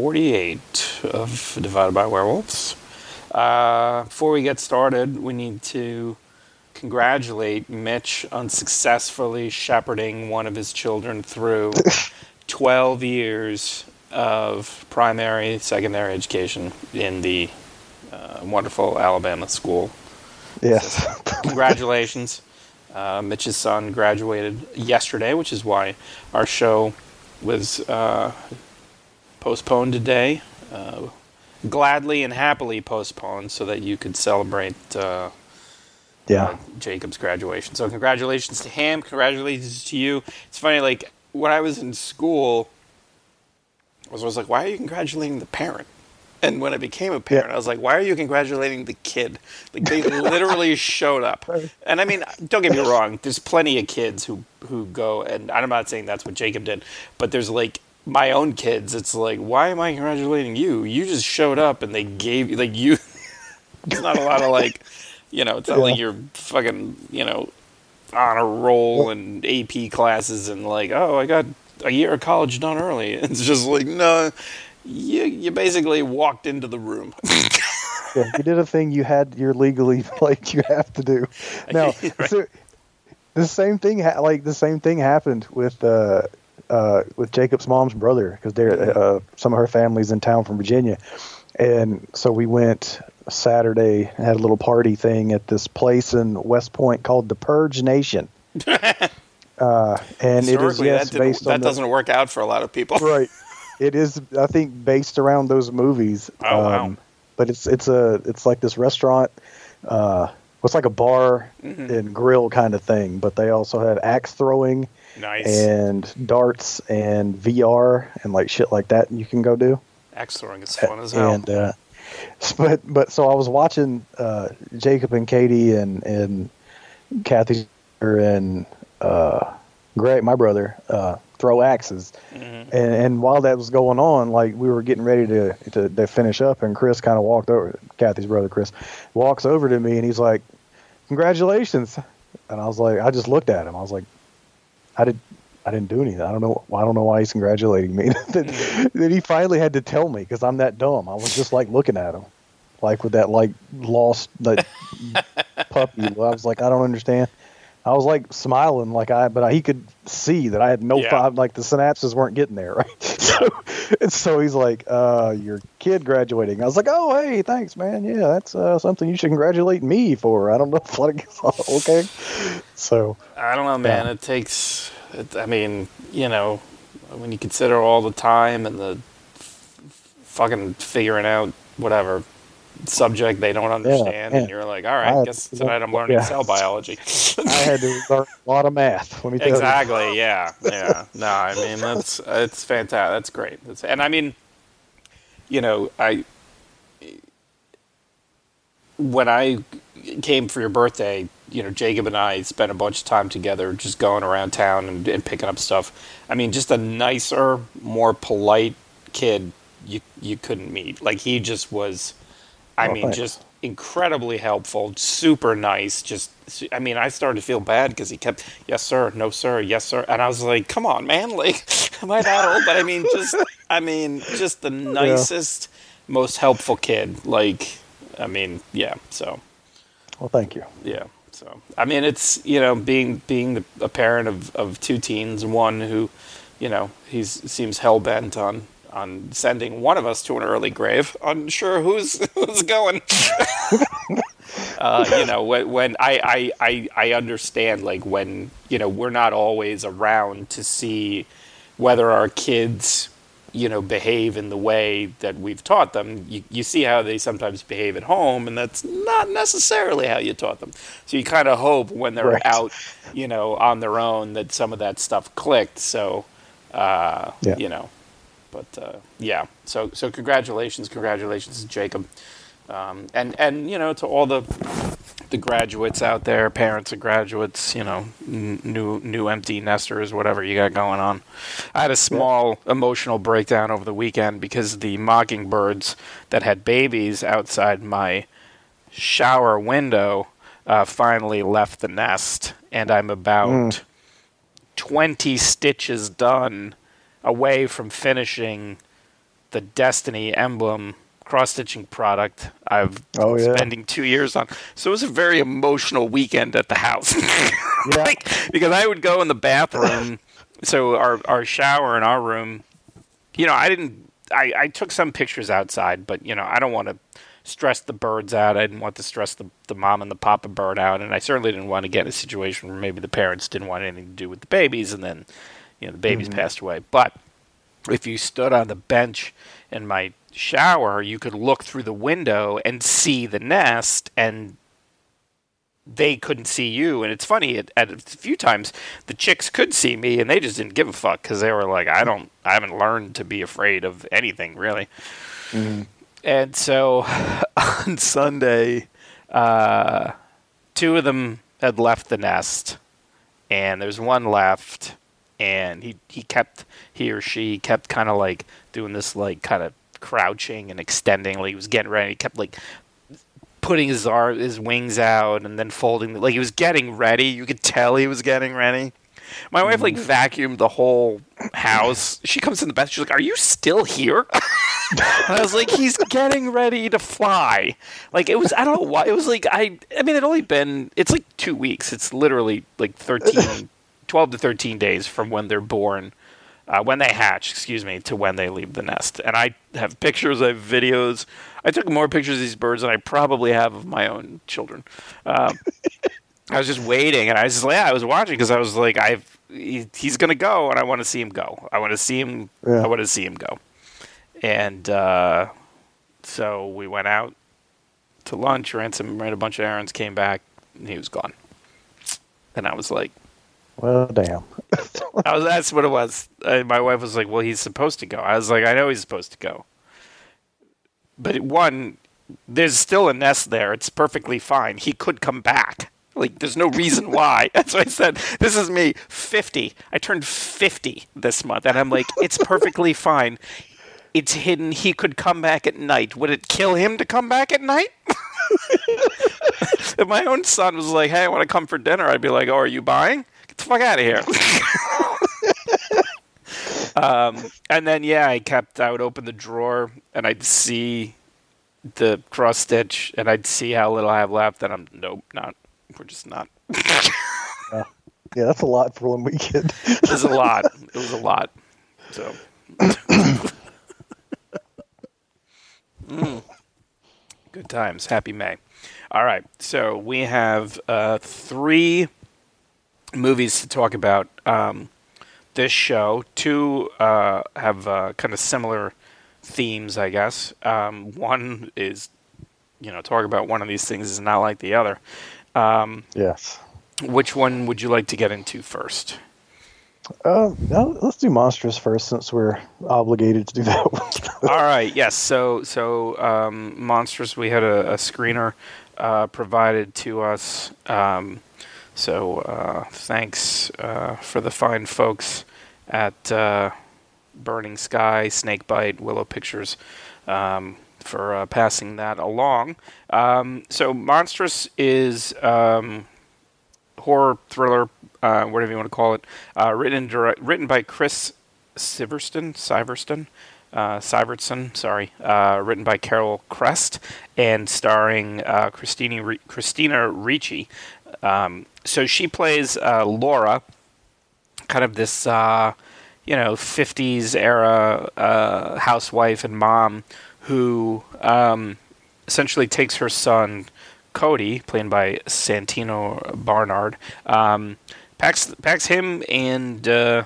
148 of Divided by Werewolves. Uh, before we get started, we need to congratulate Mitch on successfully shepherding one of his children through 12 years of primary, secondary education in the uh, wonderful Alabama school. Yes. Congratulations. Uh, Mitch's son graduated yesterday, which is why our show was uh, postponed today. Uh, gladly and happily postponed so that you could celebrate uh, yeah. Jacob's graduation. So congratulations to him. Congratulations to you. It's funny, like when I was in school, I was always like, "Why are you congratulating the parent?" And when I became a parent, Yeah. I was like, "Why are you congratulating the kid?" Like they literally showed up. And I mean, don't get me wrong. There's plenty of kids who who go, and I'm not saying that's what Jacob did, but there's like my own kids. It's like, why am I congratulating you? You just showed up, and they gave you like you. it's not a lot of like, you know, it's not like you're fucking, you know, on a roll in AP classes and like, oh, I got a year of college done early. It's just like, no, you you basically walked into the room. yeah, you did a thing you had you're legally like you have to do. Now, Right. so, the same thing ha- like the same thing happened with uh, uh, with Jacob's mom's brother because they're uh, some of her family's in town from Virginia, and so we went Saturday and had a little party thing at this place in West Point called the Purge Nation. Uh, and it is yes that, based that doesn't work out for a lot of people. right. It is, I think, based around those movies. Um, Oh, wow. But it's it's a it's like this restaurant. Uh, it's like a bar Mm-hmm. and grill kind of thing. But they also have axe throwing Nice. and darts and VR and like shit like that. You can go do. Axe throwing is fun as hell. And uh, but but so I was watching uh, Jacob and Katie and and Kathy and uh, Greg, my brother, uh, throw axes. Mhm. And, and while that was going on, like we were getting ready to to, to finish up, and Chris kind of walked over. Kathy's brother, Chris, walks over to me, and he's like, "Congratulations!" And I was like, I just looked at him. I was like, I did. I didn't do anything. I don't know. I don't know why he's congratulating me. then, then he finally had to tell me because I'm that dumb. I was just like looking at him, like with that like lost that puppy. I was like, I don't understand. I was like smiling, like I, but he could see that I had no Yeah. five, like the synapses weren't getting there, right? So, and so he's like, uh, "Your kid graduating." I was like, "Oh, hey, thanks, man. Yeah, that's uh, something you should congratulate me for." I don't know, if like, okay. So, I don't know, man. Yeah. It takes. It, I mean, you know, when you consider all the time and the fucking figuring out whatever subject they don't understand, and you're like, all right, I- guess tonight I'm learning yeah. cell biology. I had to learn a lot of math. Let me tell you. exactly. Yeah. Yeah. No, I mean that's it's fantastic. That's great. That's, and I mean, you know, I when I came for your birthday, you know, Jacob and I spent a bunch of time together, just going around town and, and picking up stuff. I mean, just a nicer, more polite kid you you couldn't meet. Like he just was. I Oh, mean, thanks. just incredibly helpful, super nice. Just, I mean, I started to feel bad because he kept, yes sir, no sir, yes sir, and I was like, come on, man, like, am I that old? But I mean, just, I mean, just the nicest, most helpful kid. Like, I mean, yeah. So, Well, thank you. yeah. So, I mean, it's you know, being being the, a parent of of two teens, one who, you know, he seems hell bent on on sending one of us to an early grave. Unsure who's who's going. uh, you know, when, when I, I I I understand like when you know we're not always around to see whether our kids you know behave in the way that we've taught them you, you see how they sometimes behave at home and that's not necessarily how you taught them so you kind of hope when they're Right. out you know on their own that some of that stuff clicked so uh, Yeah. you know but uh, yeah so so congratulations congratulations to jacob um, and and you know to all the the graduates out there, parents of graduates, you know, n- new new empty nesters, whatever you got going on. I had a small emotional breakdown over the weekend because the mockingbirds that had babies outside my shower window uh, finally left the nest, and I'm about Mm. twenty stitches done away from finishing the Destiny emblem cross stitching product I've Oh, yeah. spending two years on. So it was a very emotional weekend at the house. Like, because I would go in the bathroom. so our our shower in our room, you know, I didn't. I, I took some pictures outside, but you know, I don't want to stress the birds out. I didn't want to stress the the mom and the papa bird out, and I certainly didn't want to get in a situation where maybe the parents didn't want anything to do with the babies, and then you know the babies passed away. But if you stood on the bench in my shower, you could look through the window and see the nest, and they couldn't see you. And it's funny, at, at a few times the chicks could see me, and they just didn't give a fuck because they were like, I don't, I haven't learned to be afraid of anything really. And so on Sunday, uh, two of them had left the nest, and there's one left, and he he kept he or she kept kind of like doing this like kind of crouching and extending, like he was getting ready. He kept like putting his arm, his wings out, and then folding. Like he was getting ready. You could tell he was getting ready. My wife like mm-hmm. vacuumed the whole house. She comes in the bathroom. She's like, "Are you still here?" and I was like, "He's getting ready to fly." Like it was. I don't know why. It was like I. I mean, it only been. It's like two weeks. It's literally like 13, 12 to thirteen days from when they're born. Uh, when they hatch, excuse me, to when they leave the nest. And I have pictures, I have videos. I took more pictures of these birds than I probably have of my own children. Um, I was just waiting, and I was just like, yeah, I was watching because I was like, I've he, he's gonna go, and I want to see him go. I want to see him. Yeah. I want to see him go. And uh, so we went out to lunch, ran some, ran a bunch of errands, came back, and he was gone. And I was like, Well, damn. Was, that's what it was. Uh, my wife was like, "Well, he's supposed to go." I was like, "I know he's supposed to go." But one, there's still a nest there. It's perfectly fine. He could come back. Like, there's no reason why. That's why I said, "This is me, 50. I turned 50 this month, and I'm like, it's perfectly fine. It's hidden. He could come back at night. Would it kill him to come back at night?" if my own son was like, "Hey, I want to come for dinner," I'd be like, "Oh, are you buying? The fuck out of here." um, and then yeah, I kept. I would open the drawer and I'd see the cross stitch, and I'd see how little I have left, and I'm nope, not. We're just not. Yeah, that's a lot for one weekend. It was a lot. It was a lot. So. Mm. Good times. Happy May. All right. So we have uh, three movies to talk about um, this show. Two uh, have uh, kind of similar themes, I guess. Um, one is, you know, talk about one of these things is not like the other. Um, yes. which one would you like to get into first? Uh, no, let's do monstrous first, since we're obligated to do that one. All right. Yes. So so um, monstrous. We had a, a screener uh, provided to us. Um, so uh, thanks uh, for the fine folks at uh, Burning Sky, Snakebite, Willow Pictures. Um, for uh, passing that along. Um, so, Monstrous is um, horror thriller, uh, whatever you want to call it, uh, written direct, written by Chris Siverston, Siverston, Sivertson, sorry, written by Carol Chrest, and starring Ri- Christina Ricci. Um, so she plays uh, Laura, kind of this uh, you know 50s era uh, housewife and mom who um, essentially takes her son Cody, played by Santino Barnard, um, packs packs him and uh,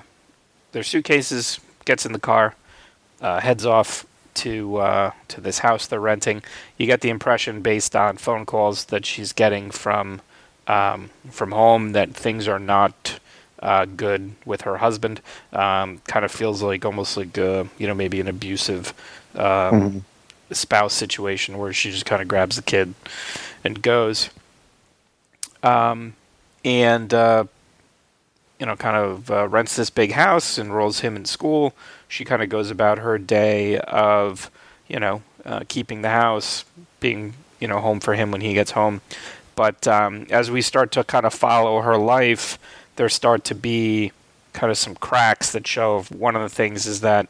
their suitcases, gets in the car, uh, heads off to uh, to this house they're renting. You get the impression based on phone calls that she's getting from um, from home that things are not uh, good with her husband. Um, kind of feels like almost like uh, you know maybe an abusive um, spouse situation where she just kind of grabs the kid and goes. Um, and uh, you know, kind of uh, rents this big house, enrolls him in school. She kind of goes about her day of, you know, uh, keeping the house, being, you know, home for him when he gets home. But um, as we start to kind of follow her life, there start to be kind of some cracks that show one of the things is that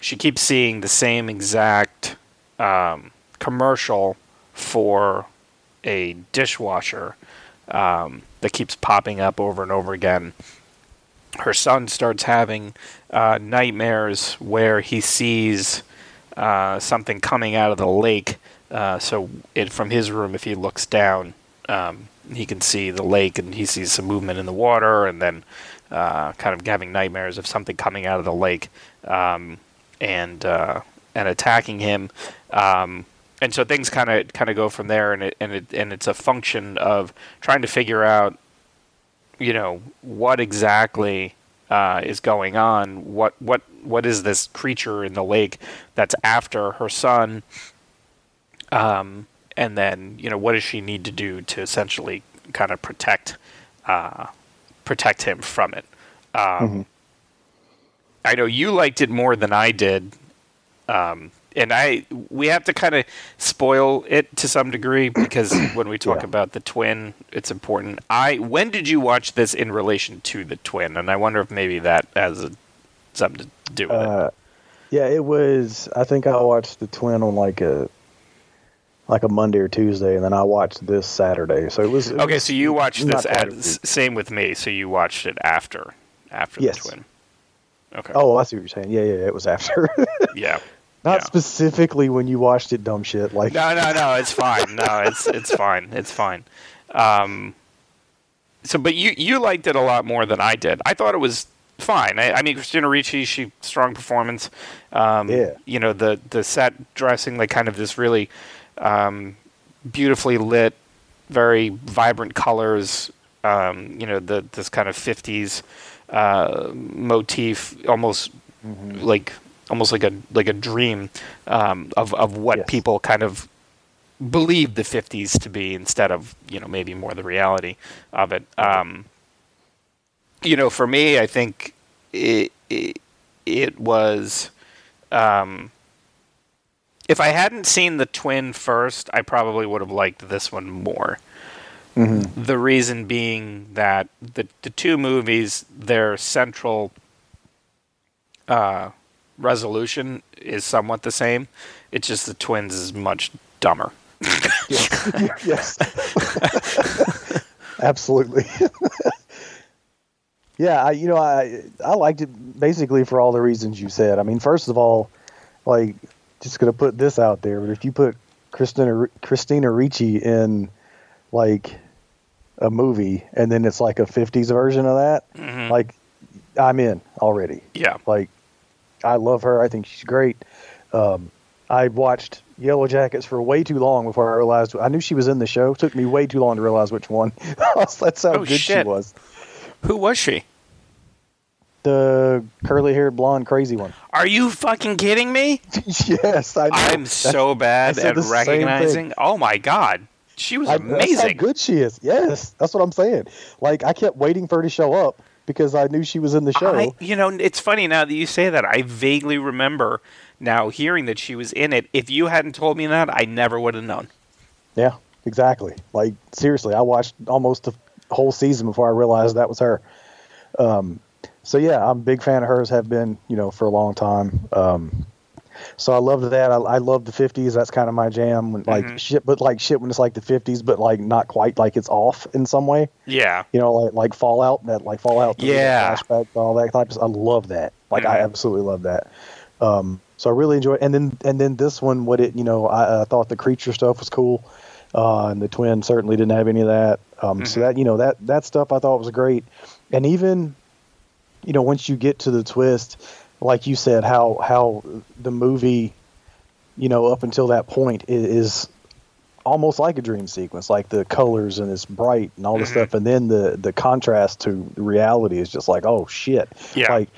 she keeps seeing the same exact um, commercial for a dishwasher um, that keeps popping up over and over again. Her son starts having uh, nightmares where he sees uh, something coming out of the lake. Uh, so, it, from his room, if he looks down, um, he can see the lake and he sees some movement in the water, and then uh, kind of having nightmares of something coming out of the lake um, and uh, and attacking him. Um, and so things kind of kind of go from there, and it and it and it's a function of trying to figure out, you know, what exactly uh, is going on. What what what is this creature in the lake that's after her son? Um, and then you know what does she need to do to essentially kind of protect uh, protect him from it? Um, mm-hmm. I know you liked it more than I did. Um, and I we have to kind of spoil it to some degree because when we talk yeah. about the twin, it's important. I when did you watch this in relation to the twin? And I wonder if maybe that has a, something to do with uh, it. Yeah, it was. I think I watched the twin on like a like a Monday or Tuesday, and then I watched this Saturday. So it was it okay. Was so you watched this at same with me. So you watched it after after yes. the twin. Okay. Oh, I see what you're saying. Yeah, yeah, it was after. yeah. Not yeah. specifically when you watched it, dumb shit. Like no, no, no. It's fine. No, it's it's fine. It's fine. Um, so, but you you liked it a lot more than I did. I thought it was fine. I, I mean, Christina Ricci, she strong performance. Um, yeah. You know the the set dressing, like kind of this really um, beautifully lit, very vibrant colors. Um, you know the this kind of '50s uh, motif, almost mm-hmm. like almost like a like a dream um, of of what yes. people kind of believed the 50s to be instead of you know maybe more the reality of it um, you know for me i think it it, it was um, if i hadn't seen the twin first i probably would have liked this one more mm-hmm. the reason being that the the two movies their central uh, resolution is somewhat the same. It's just the twins is much dumber. yes. Absolutely. yeah, I, you know, I I liked it basically for all the reasons you said. I mean, first of all, like just gonna put this out there, but if you put Christina Christina Ricci in like a movie and then it's like a 50s version of that, mm-hmm. like I'm in already. Yeah. Like I love her. I think she's great. Um, I watched Yellowjackets for way too long before I realized I knew she was in the show. It took me way too long to realize which one. That's how oh, good shit. she was. Who was she? The curly haired blonde crazy one. Are you fucking kidding me? yes, I am so bad at recognizing. Oh my god. She was amazing. That's how good she is. Yes, that's what I'm saying. Like I kept waiting for her to show up because I knew she was in the show. I, you know, it's funny now that you say that. I vaguely remember now hearing that she was in it. If you hadn't told me that, I never would have known. Yeah, exactly. Like seriously, I watched almost the whole season before I realized that was her. Um, so yeah, I'm a big fan of hers. Have been, you know, for a long time. Um, so I loved that. I, I love the 50s. That's kind of my jam. When, like mm-hmm. shit, but like shit when it's like the 50s, but like not quite like it's off in some way. Yeah. You know, like like Fallout, that like Fallout. Yeah. Flashback, all that type. Of, I love that. Like mm-hmm. I absolutely love that. Um, so I really enjoy. It. And then and then this one, what it you know, I, I thought the creature stuff was cool. Uh, and the twin certainly didn't have any of that. Um, mm-hmm. So that you know that that stuff I thought was great. And even you know once you get to the twist like you said, how how the movie, you know, up until that point is, almost like a dream sequence, like the colors and it's bright and all this mm-hmm. stuff, and then the the contrast to reality is just like, oh shit, yeah, like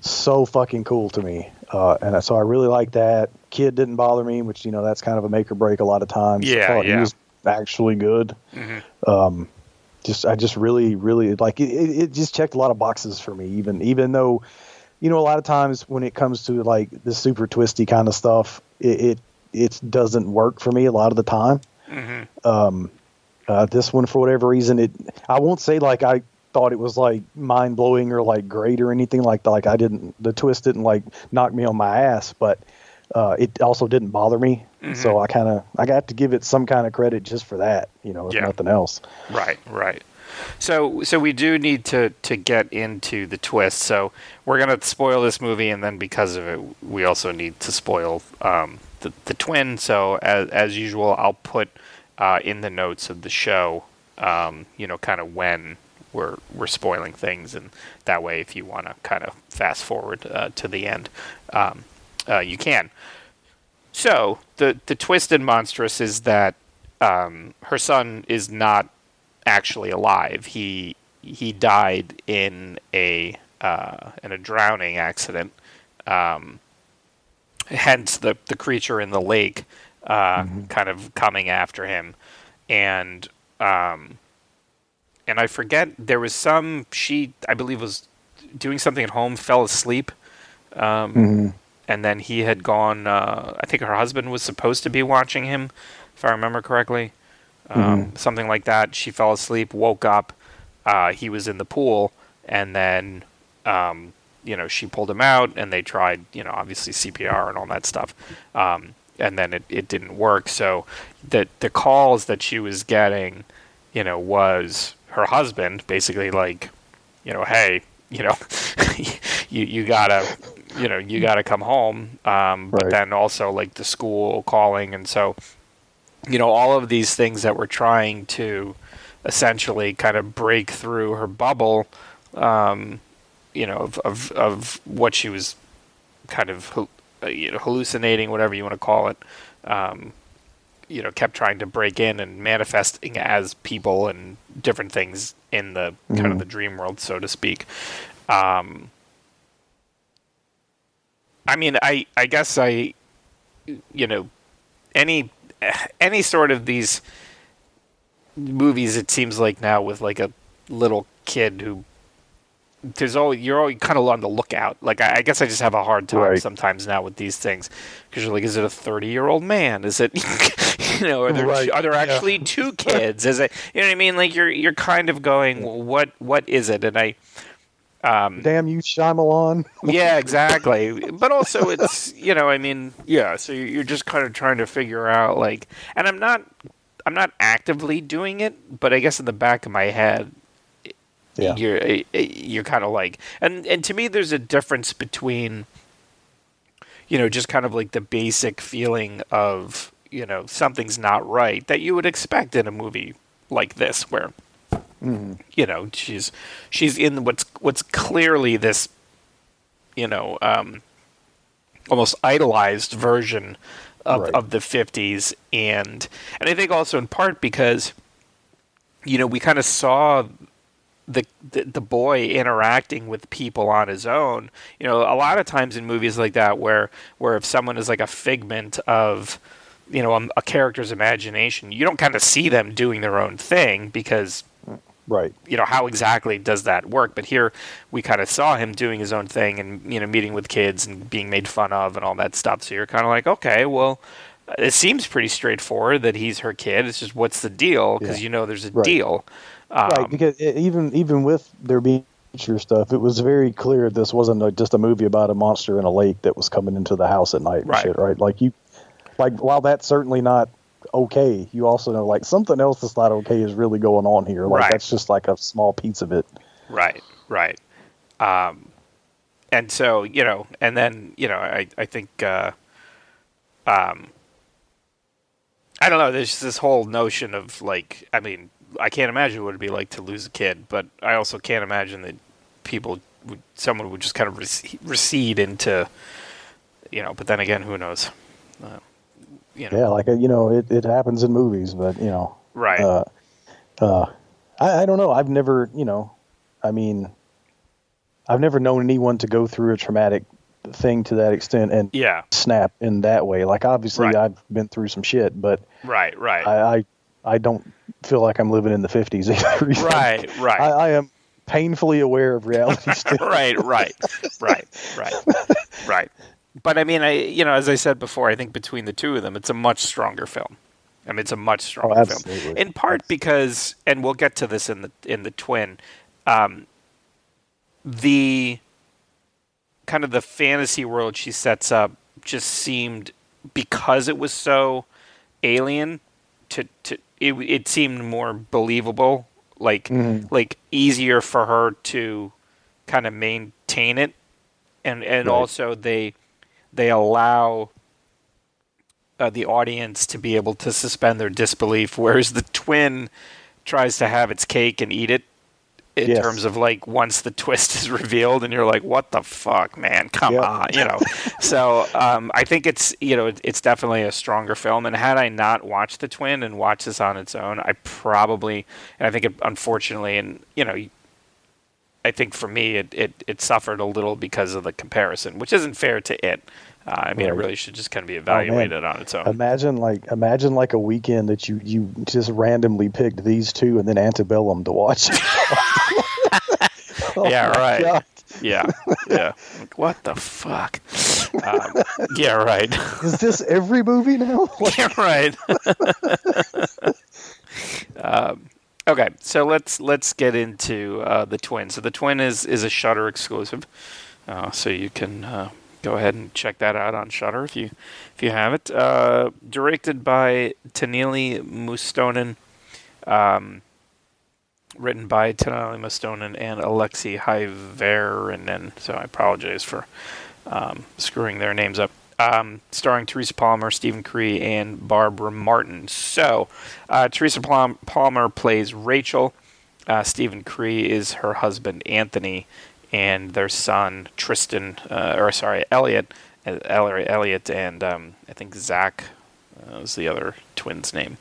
so fucking cool to me. Uh, and so I really like that. Kid didn't bother me, which you know that's kind of a make or break a lot of times. Yeah, yeah. He was actually good. Mm-hmm. Um, just I just really really like it, it. Just checked a lot of boxes for me, even even though you know, a lot of times when it comes to like the super twisty kind of stuff, it it, it doesn't work for me a lot of the time. Mm-hmm. Um, uh, this one, for whatever reason, it I won't say like I thought it was like mind blowing or like great or anything like that. Like I didn't, the twist didn't like knock me on my ass, but uh, it also didn't bother me. Mm-hmm. So I kind of, I got to give it some kind of credit just for that, you know, if Yeah. nothing else. Right, right. So, so we do need to to get into the twist. So we're gonna spoil this movie, and then because of it, we also need to spoil um, the the twin. So as as usual, I'll put uh, in the notes of the show, um, you know, kind of when we're we're spoiling things, and that way, if you want to kind of fast forward uh, to the end, um, uh, you can. So the the twist in Monstrous is that um, her son is not actually alive. He he died in a uh, in a drowning accident. Um, hence the the creature in the lake uh, kind of coming after him, and um, and I forget there was some she I believe was doing something at home, fell asleep. Um, hmm and then he had gone. Uh, I think her husband was supposed to be watching him, if I remember correctly. Um, Something like that. She fell asleep, woke up. Uh, he was in the pool, and then, um, you know, she pulled him out, and they tried, you know, obviously CPR and all that stuff. Um, and then it, it didn't work. So the the calls that she was getting, you know, was her husband basically like, you know, hey, you know, you you gotta, you know, you gotta come home. Um, but Right. then also like the school calling, and so, you know, all of these things that were trying to essentially kind of break through her bubble, um, you know, of, of of what she was kind of uh, you know hallucinating, whatever you want to call it. Um, you know, kept trying to break in and manifesting as people and different things in the kind of Mhm. the dream world, so to speak. Um, I mean, I I guess I, you know, any any sort of these movies, it seems like now with like a little kid who there's always you're always kind of on the lookout. Like I, I guess I just have a hard time Right. sometimes now with these things because you're like, is it a 30 year old man? Is it you know are there Right, are there yeah. actually two kids? Is it you know what I mean? Like you're you're kind of going, well, what what is it? And I um Damn you, Shyamalan. yeah, exactly. But also, it's you know, I mean, yeah. So you're just kind of trying to figure out like, and I'm not, I'm not actively doing it, but I guess in the back of my head, Yeah. you're eh, eh, you're kind of like, and and to me, there's a difference between, you know, just kind of like the basic feeling of you know something's not right that you would expect in a movie like this, where hmm you know she's she's in what's what's clearly this you know um, almost idolized version of, Right. of the 50s and and I think also in part because you know we kind of saw the, the the boy interacting with people on his own you know a lot of times in movies like that where where if someone is like a figment of you know a, a character's imagination you don't kind of see them doing their own thing because Right. you know how exactly does that work but here we kind of saw him doing his own thing and you know meeting with kids and being made fun of and all that stuff so you're kind of like okay well it seems pretty straightforward that he's her kid it's just what's the deal because Yeah. you know there's a Right. deal um, right. Because it, even even with there being nature stuff, it was very clear this wasn't a, just a movie about a monster in a lake that was coming into the house at night. And Right. Shit, right. Like you, like while that's certainly not okay, you also know like something else that's not okay is really going on here. Like Right. that's just like a small piece of it. Right, right. Um, and so you know, and then you know, I I think, uh, um, I don't know. There's this whole notion of like, I mean, I can't imagine what it'd be like to lose a kid, but I also can't imagine that people, would, someone would just kind of rec- recede into, you know. But then again, who knows? Uh, you know, Yeah, like you know, it, it happens in movies, but you know, right. uh, uh, I, I don't know. I've never, you know, I mean, I've never known anyone to go through a traumatic thing to that extent and yeah, snap in that way. Like obviously, Right. I've been through some shit, but right, right, I, I, I don't feel like I'm living in the 50s either. right, right. I, I am painfully aware of reality still. right, right, right, right, right. But I mean, I you know, as I said before, I think between the two of them, it's a much stronger film. I mean, it's a much stronger film. In part because, and we'll get to this in the in the twin. um, the kind of the fantasy world she sets up just seemed because it was so alien to to it, it seemed more believable like Mhm. like easier for her to kind of maintain it and and Right. also they they allow uh, the audience to be able to suspend their disbelief whereas the twin tries to have its cake and eat it in Yes. terms of like once the twist is revealed and you're like what the fuck man come Yep. on you know so um, i think it's you know it, it's definitely a stronger film and had i not watched the twin and watched this on its own i probably and i think it unfortunately and you know I think for me, it, it, it suffered a little because of the comparison, which isn't fair to it. Uh, I mean, it really should just kind of be evaluated on its own. Imagine like imagine like a weekend that you you just randomly picked these two and then Antebellum to watch. Oh Yeah, right. God. yeah, yeah. Like, what the fuck? Um, yeah, right. Is this every movie now? Yeah, right. um, okay, so let's let's get into uh, the twin. So the twin is is a Shudder exclusive, uh, so you can uh, go ahead and check that out on Shudder if you if you have it. Uh, directed by Taneli Mustonen, um, written by Taneli Mustonen and Aleksi Hyvärinen. So I apologize for um, screwing their names up. Um, starring Teresa Palmer, Steven Cree, and Barbara Marten. So, uh, Teresa Palmer plays Rachel. Uh, Steven Cree is her husband Anthony, and their son Tristan, uh, or sorry, Elliot, uh, Elliot, Elliot, and um, I think Zach uh, was the other twin's name.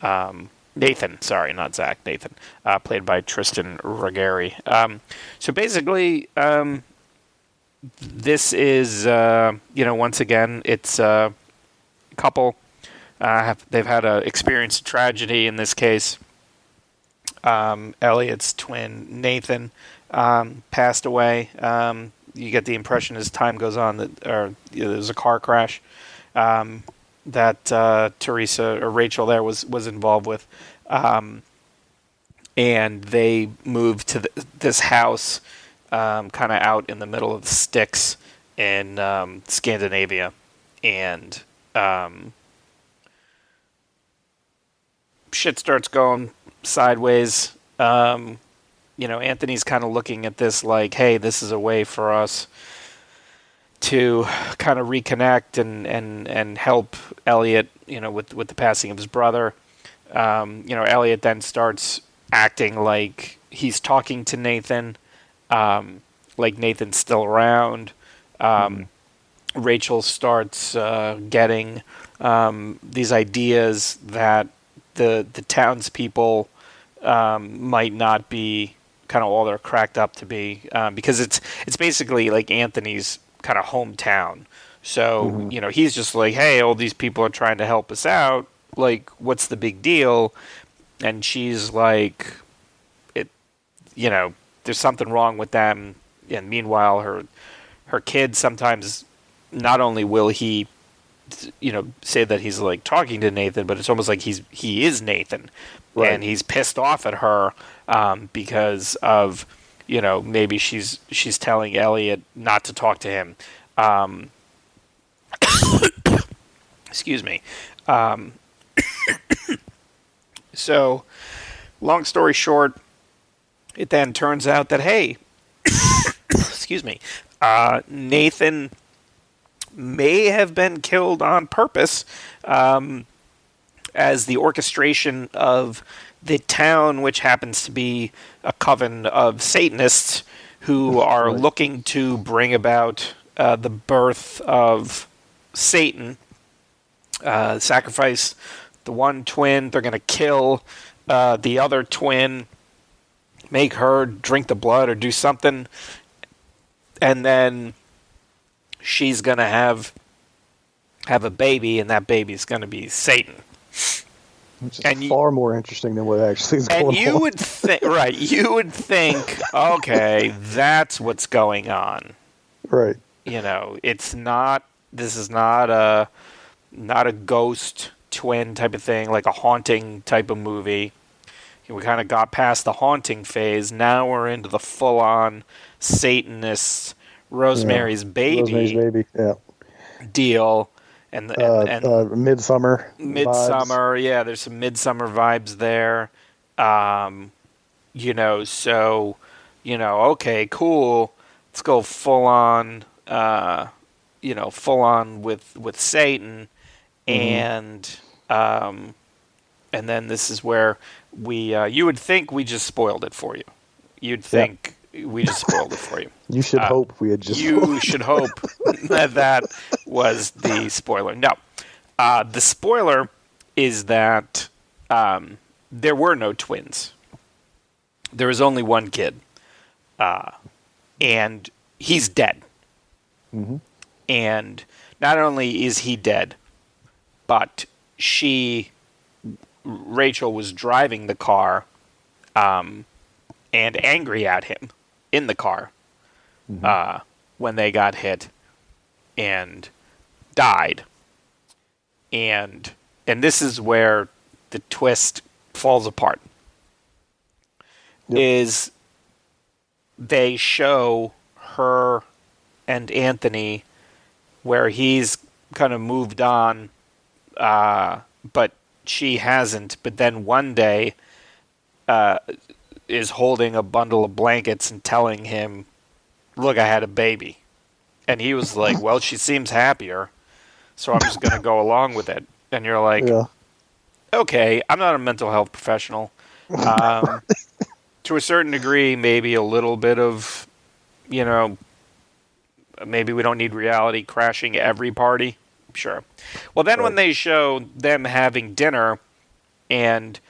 Um, Nathan, sorry, not Zach. Nathan, uh, played by Tristan Ruggeri. Um, so basically, um, this is uh, you know once again it's a couple. Uh, have, they've had a experienced tragedy in this case. Um, elliot's twin nathan um, passed away. Um, you get the impression as time goes on that or you know, there's a car crash um, that uh, teresa or rachel there was was involved with. Um, and they moved to th- this house um, kind of out in the middle of the sticks in um, Scandinavia, and um, shit starts going sideways. Um, you know, Anthony's kind of looking at this like, "Hey, this is a way for us to kind of reconnect and and and help Elliot." You know, with with the passing of his brother. Um, you know, Elliot then starts acting like he's talking to Nathan um, like Nathan's still around. Um, Rachel starts uh, getting um, these ideas that the the townspeople um, might not be kind of all they're cracked up to be um, because it's it's basically like Anthony's kind of hometown. So you know he's just like, hey, all these people are trying to help us out. Like, what's the big deal? And she's like, it, you know, there's something wrong with them. And meanwhile, her her kid sometimes not only will he, you know, say that he's like talking to Nathan, but it's almost like he's he is Nathan, Right. and he's pissed off at her um, because of you know maybe she's she's telling Elliot not to talk to him. Um, excuse me. Um, so, long story short, it then turns out that hey, excuse me, uh, Nathan may have been killed on purpose, um, as the orchestration of the town, which happens to be a coven of Satanists who are looking to bring about uh, the birth of Satan, uh, sacrifice the one twin. They're going to kill uh, the other twin, make her drink the blood or do something, and then she's going to have have a baby, and that baby's going to be Satan. Which is And you- far more interesting than what actually is going on. And you on. would think, right? You would think, okay, that's what's going on. right. you know it's not this is not a not a ghost twin type of thing like a haunting type of movie we kind of got past the haunting phase. Now we're into the full on Satanist Rosemary's Baby Rosemary's Baby. Yeah. deal. And, the, Uh, and, uh, Midsommar. vibes. Midsommar yeah there's some Midsommar vibes there um you know so you know okay cool let's go full on uh you know full on with with satan and um and then this is where we uh you would think we just spoiled it for you you'd think we just spoiled it for you You should Uh, hope we had just. you should hope that that was the spoiler. No, uh, the spoiler is that um, there were no twins. There was only one kid, uh, and he's dead. Mm-hmm. And not only is he dead, but she, Rachel, was driving the car, um, and angry at him in the car uh, when they got hit and died. And and this is where the twist falls apart. Yep. Is they show her and Anthony where he's kind of moved on, uh, but she hasn't. But then one day, uh, is holding a bundle of blankets and telling him, "Look, I had a baby," and he was like, "Well, she seems happier, so I'm just going to go along with it." And you're like, yeah. okay, I'm not a mental health professional. Um, to a certain degree, maybe a little bit of, you know, maybe we don't need reality crashing every party. Sure. Well, then when they show them having dinner and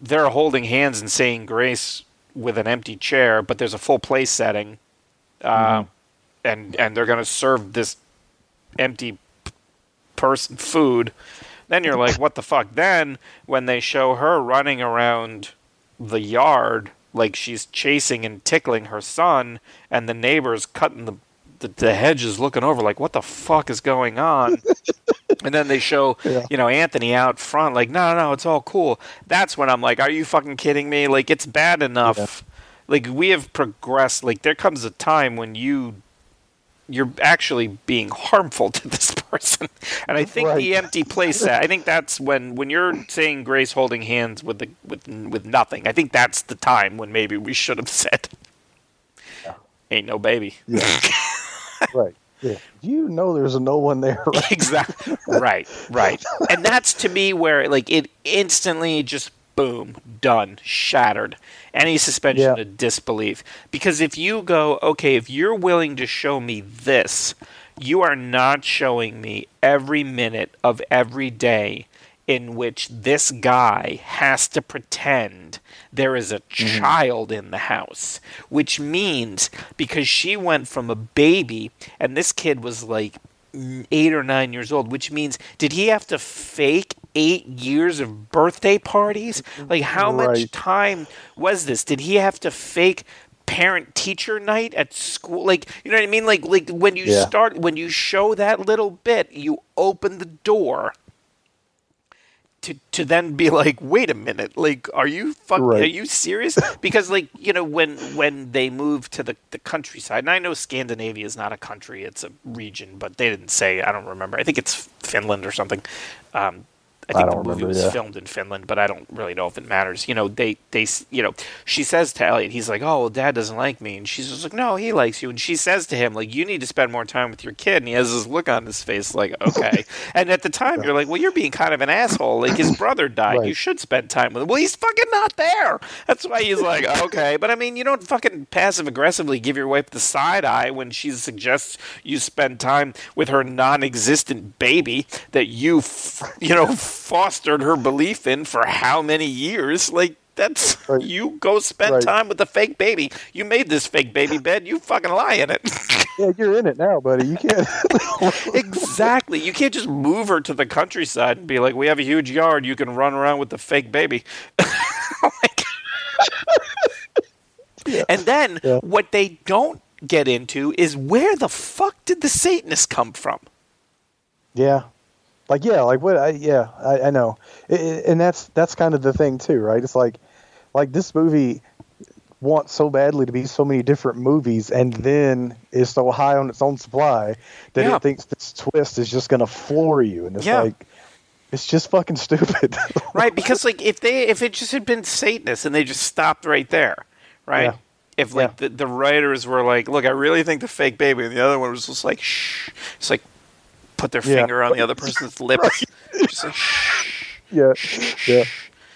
they're holding hands and saying grace with an empty chair, but there's a full place setting, uh, and and they're going to serve this empty p- person food, then you're like, what the fuck? Then when they show her running around the yard like she's chasing and tickling her son, and the neighbors cutting the the, the hedges, looking over like, what the fuck is going on? and then they show Yeah. you know Anthony out front like, no, no, no, it's all cool. That's when I'm like, are you fucking kidding me? Like it's bad enough. Like we have progressed. Like there comes a time when you you're actually being harmful to this person. And I think the empty place I think that's when when you're saying Grace holding hands with the with with nothing. I think that's the time when maybe we should have said ain't no baby. Yeah. right. Yeah. You know there's no one there. Right? exactly. Right, right. And that's to me where like it instantly just boom, done, shattered. Any suspension Yeah. of disbelief. Because if you go, okay, if you're willing to show me this, you are not showing me every minute of every day in which this guy has to pretend there is a mm-hmm. child in the house, which means because she went from a baby and this kid was like eight or nine years old, which means did he have to fake eight years of birthday parties? Like, how much time was this? Did he have to fake? parent teacher night at school like you know what i mean like like when you Yeah. start when you show that little bit you open the door to to then be like, wait a minute, like, are you fuck, Right. are you serious? Because like you know when when they move to the the countryside, and I know Scandinavia is not a country; it's a region, but they didn't say. I don't remember. I think it's Finland or something. Um, I think the movie was filmed in Finland, but I don't really know if it matters. You know, they they you know she says to Elliot, he's like, oh well, Dad doesn't like me, and she's just like, no, he likes you, and she says to him like, you need to spend more time with your kid, and he has this look on his face like, okay, and at the time you're like, well, you're being kind of an asshole, like his brother died, Right. you should spend time with him. Well, he's fucking not there. That's why he's like, okay, but I mean, you don't fucking passive aggressively give your wife the side eye when she suggests you spend time with her non-existent baby that you, f- you know, fostered her belief in for how many years? Like that's Right. you go spend Right. time with the fake baby. You made this fake baby bed. You fucking lie in it. Yeah, you're in it now, buddy. You can't. exactly. You can't just move her to the countryside and be like, "We have a huge yard. You can run around with the fake baby." Like- And then Yeah. what they don't get into is where the fuck did the Satanist come from? yeah. Like yeah, like what? I, yeah, I, I know, I- I- and that's that's kind of the thing too, right? It's like like this movie wants so badly to be so many different movies and then is so high on its own supply that Yeah. it thinks this twist is just going to floor you and it's Yeah. like it's just fucking stupid right because like if they if it just had been satanists and they just stopped right there right Yeah. if like Yeah. the, the writers were like look i really think the fake baby and the other one was just like shh it's like put their Yeah. finger on the other person's lips just like shh yeah yeah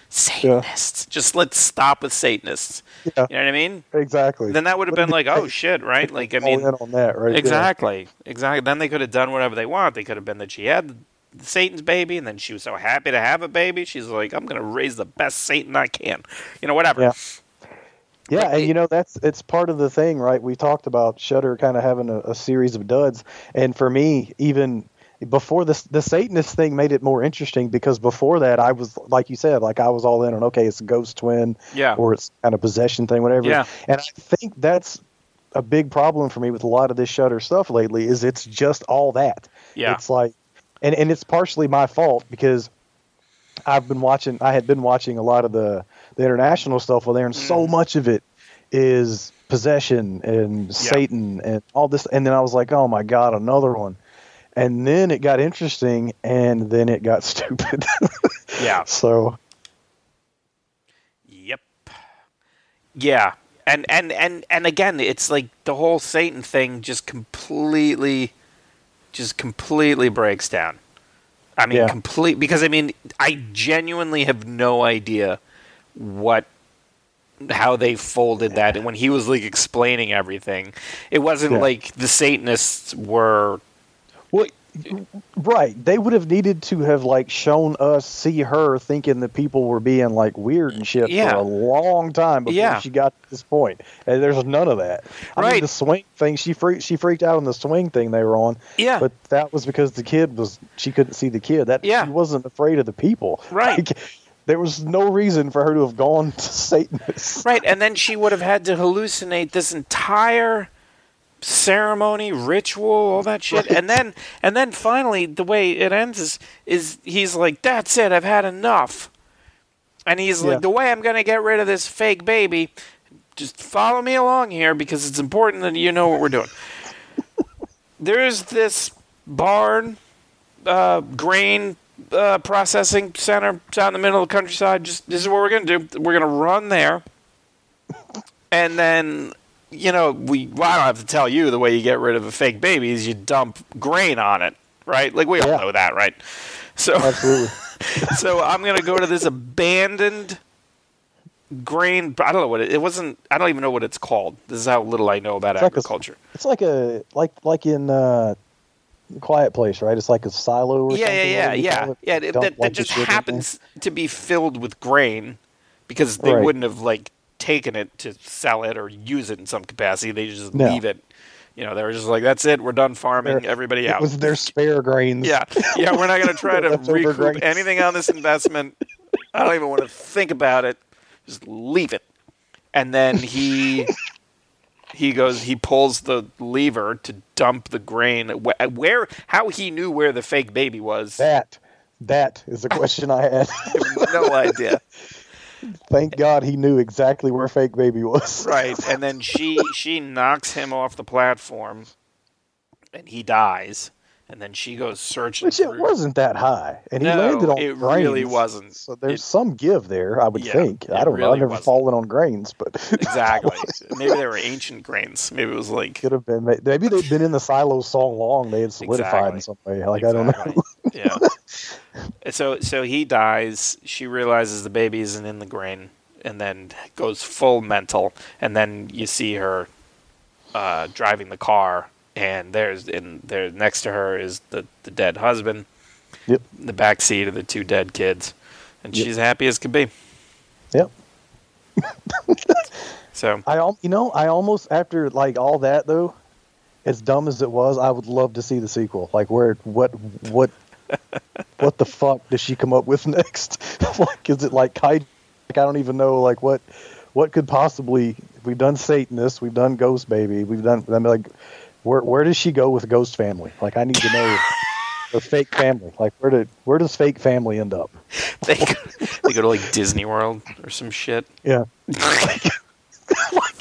satanists just let's stop with satanists Yeah. you know what i mean exactly then that would have been like oh shit right like i mean on that right there. Exactly. Exactly. Then they could have done whatever they want. They could have been that she had Satan's baby, and then she was so happy to have a baby. She's like, I'm going to raise the best Satan I can. You know, whatever. Yeah. Yeah, Like, and you know that's it's part of the thing, right? We talked about Shudder kind of having a, a series of duds, and for me, even before this, the Satanist thing made it more interesting because before that, I was like you said, like I was all in on okay, it's a ghost twin, Yeah. or it's kind of possession thing, whatever. Yeah. And I think that's a big problem for me with a lot of this Shudder stuff lately. Is it's just all that. Yeah. It's like, and and it's partially my fault because I've been watching. I had been watching a lot of the the international stuff over there, and so Mm. much of it is possession and Satan and all this. And then I was like, oh my god, another one. And then it got interesting, and then it got stupid. Yeah. so Yep. Yeah. And, and, and, and again, it's like the whole Satan thing just completely, just completely breaks down. I mean, Yeah. complete because I mean, I genuinely have no idea what how they folded that. And when he was like explaining everything, it wasn't Yeah. like the Satanists were. Well, right. They would have needed to have like shown us, see her thinking that people were being like weird and shit Yeah. for a long time before Yeah. she got to this point. And there's none of that. I mean, Right. the swing thing, she freaked, she freaked out on the swing thing they were on. Yeah. But that was because the kid was, she couldn't see the kid. That Yeah. she wasn't afraid of the people. Right. Like, there was no reason for her to have gone to Satanists. Right, and then she would have had to hallucinate this entire ceremony, ritual, all that shit. And then and then finally the way it ends is is he's like, That's it, I've had enough. And he's Yeah. like, The way I'm gonna get rid of this fake baby, just follow me along here because it's important that you know what we're doing. There's this barn, uh, grain uh, processing center in the middle of the countryside. Just this is what we're gonna do. We're gonna run there, and then you know we. Well, I don't have to tell you the way you get rid of a fake baby is you dump grain on it, right? Like we all Yeah. know that, right? So, Absolutely. so I'm gonna go to this abandoned grain. I don't know what it, it wasn't. I don't even know what it's called. This is how little I know about It's like a- agriculture. It's like a like like in uh, Quiet Place, right? It's like a silo or yeah, something. yeah, yeah, yeah, yeah. It, that, like, that just shit in there. happens to be filled with grain because they Right. wouldn't have like taken it to sell it or use it in some capacity. They just No. leave it. You know, they were just like, "That's it. We're done farming. Their- Everybody It out." was their spare grains. yeah, yeah. We're not going to try to recoup grains. anything on this investment. I don't even want to think about it. Just leave it. And then he he goes. He pulls the lever to dump the grain. Where? How he knew where the fake baby was? That that is a question I had. no idea. Thank God he knew exactly where fake baby was. Right, and then she she knocks him off the platform, and he dies. And then she goes searching. Which it through- wasn't that high, and he No, landed on it grains. really wasn't. So there's It- some give there, I would Yeah, think. I don't know. I've never wasn't. fallen on grains, but exactly. Maybe they were ancient grains. Maybe it was like could have been. Maybe they'd been in the silo so long they had solidified in some way. Like I don't know. Yeah. So so he dies. She realizes the baby isn't in the grain, and then goes full mental. And then you see her uh, driving the car, and there's in there next to her is the the dead husband. Yep. The back seat of the two dead kids, and Yep. she's happy as could be. Yep. So I you know I almost after like all that though, as dumb as it was, I would love to see the sequel. Like where what what what the fuck does she come up with next? like is it like kai? Like I don't even know like what what could possibly we've done Satanist, we've done Ghost Baby, we've done I mean, like where where does she go with Ghost Family? Like I need to know the fake family. Like where did where does fake family end up? they could, they go to like Disney World or some shit. Yeah. like,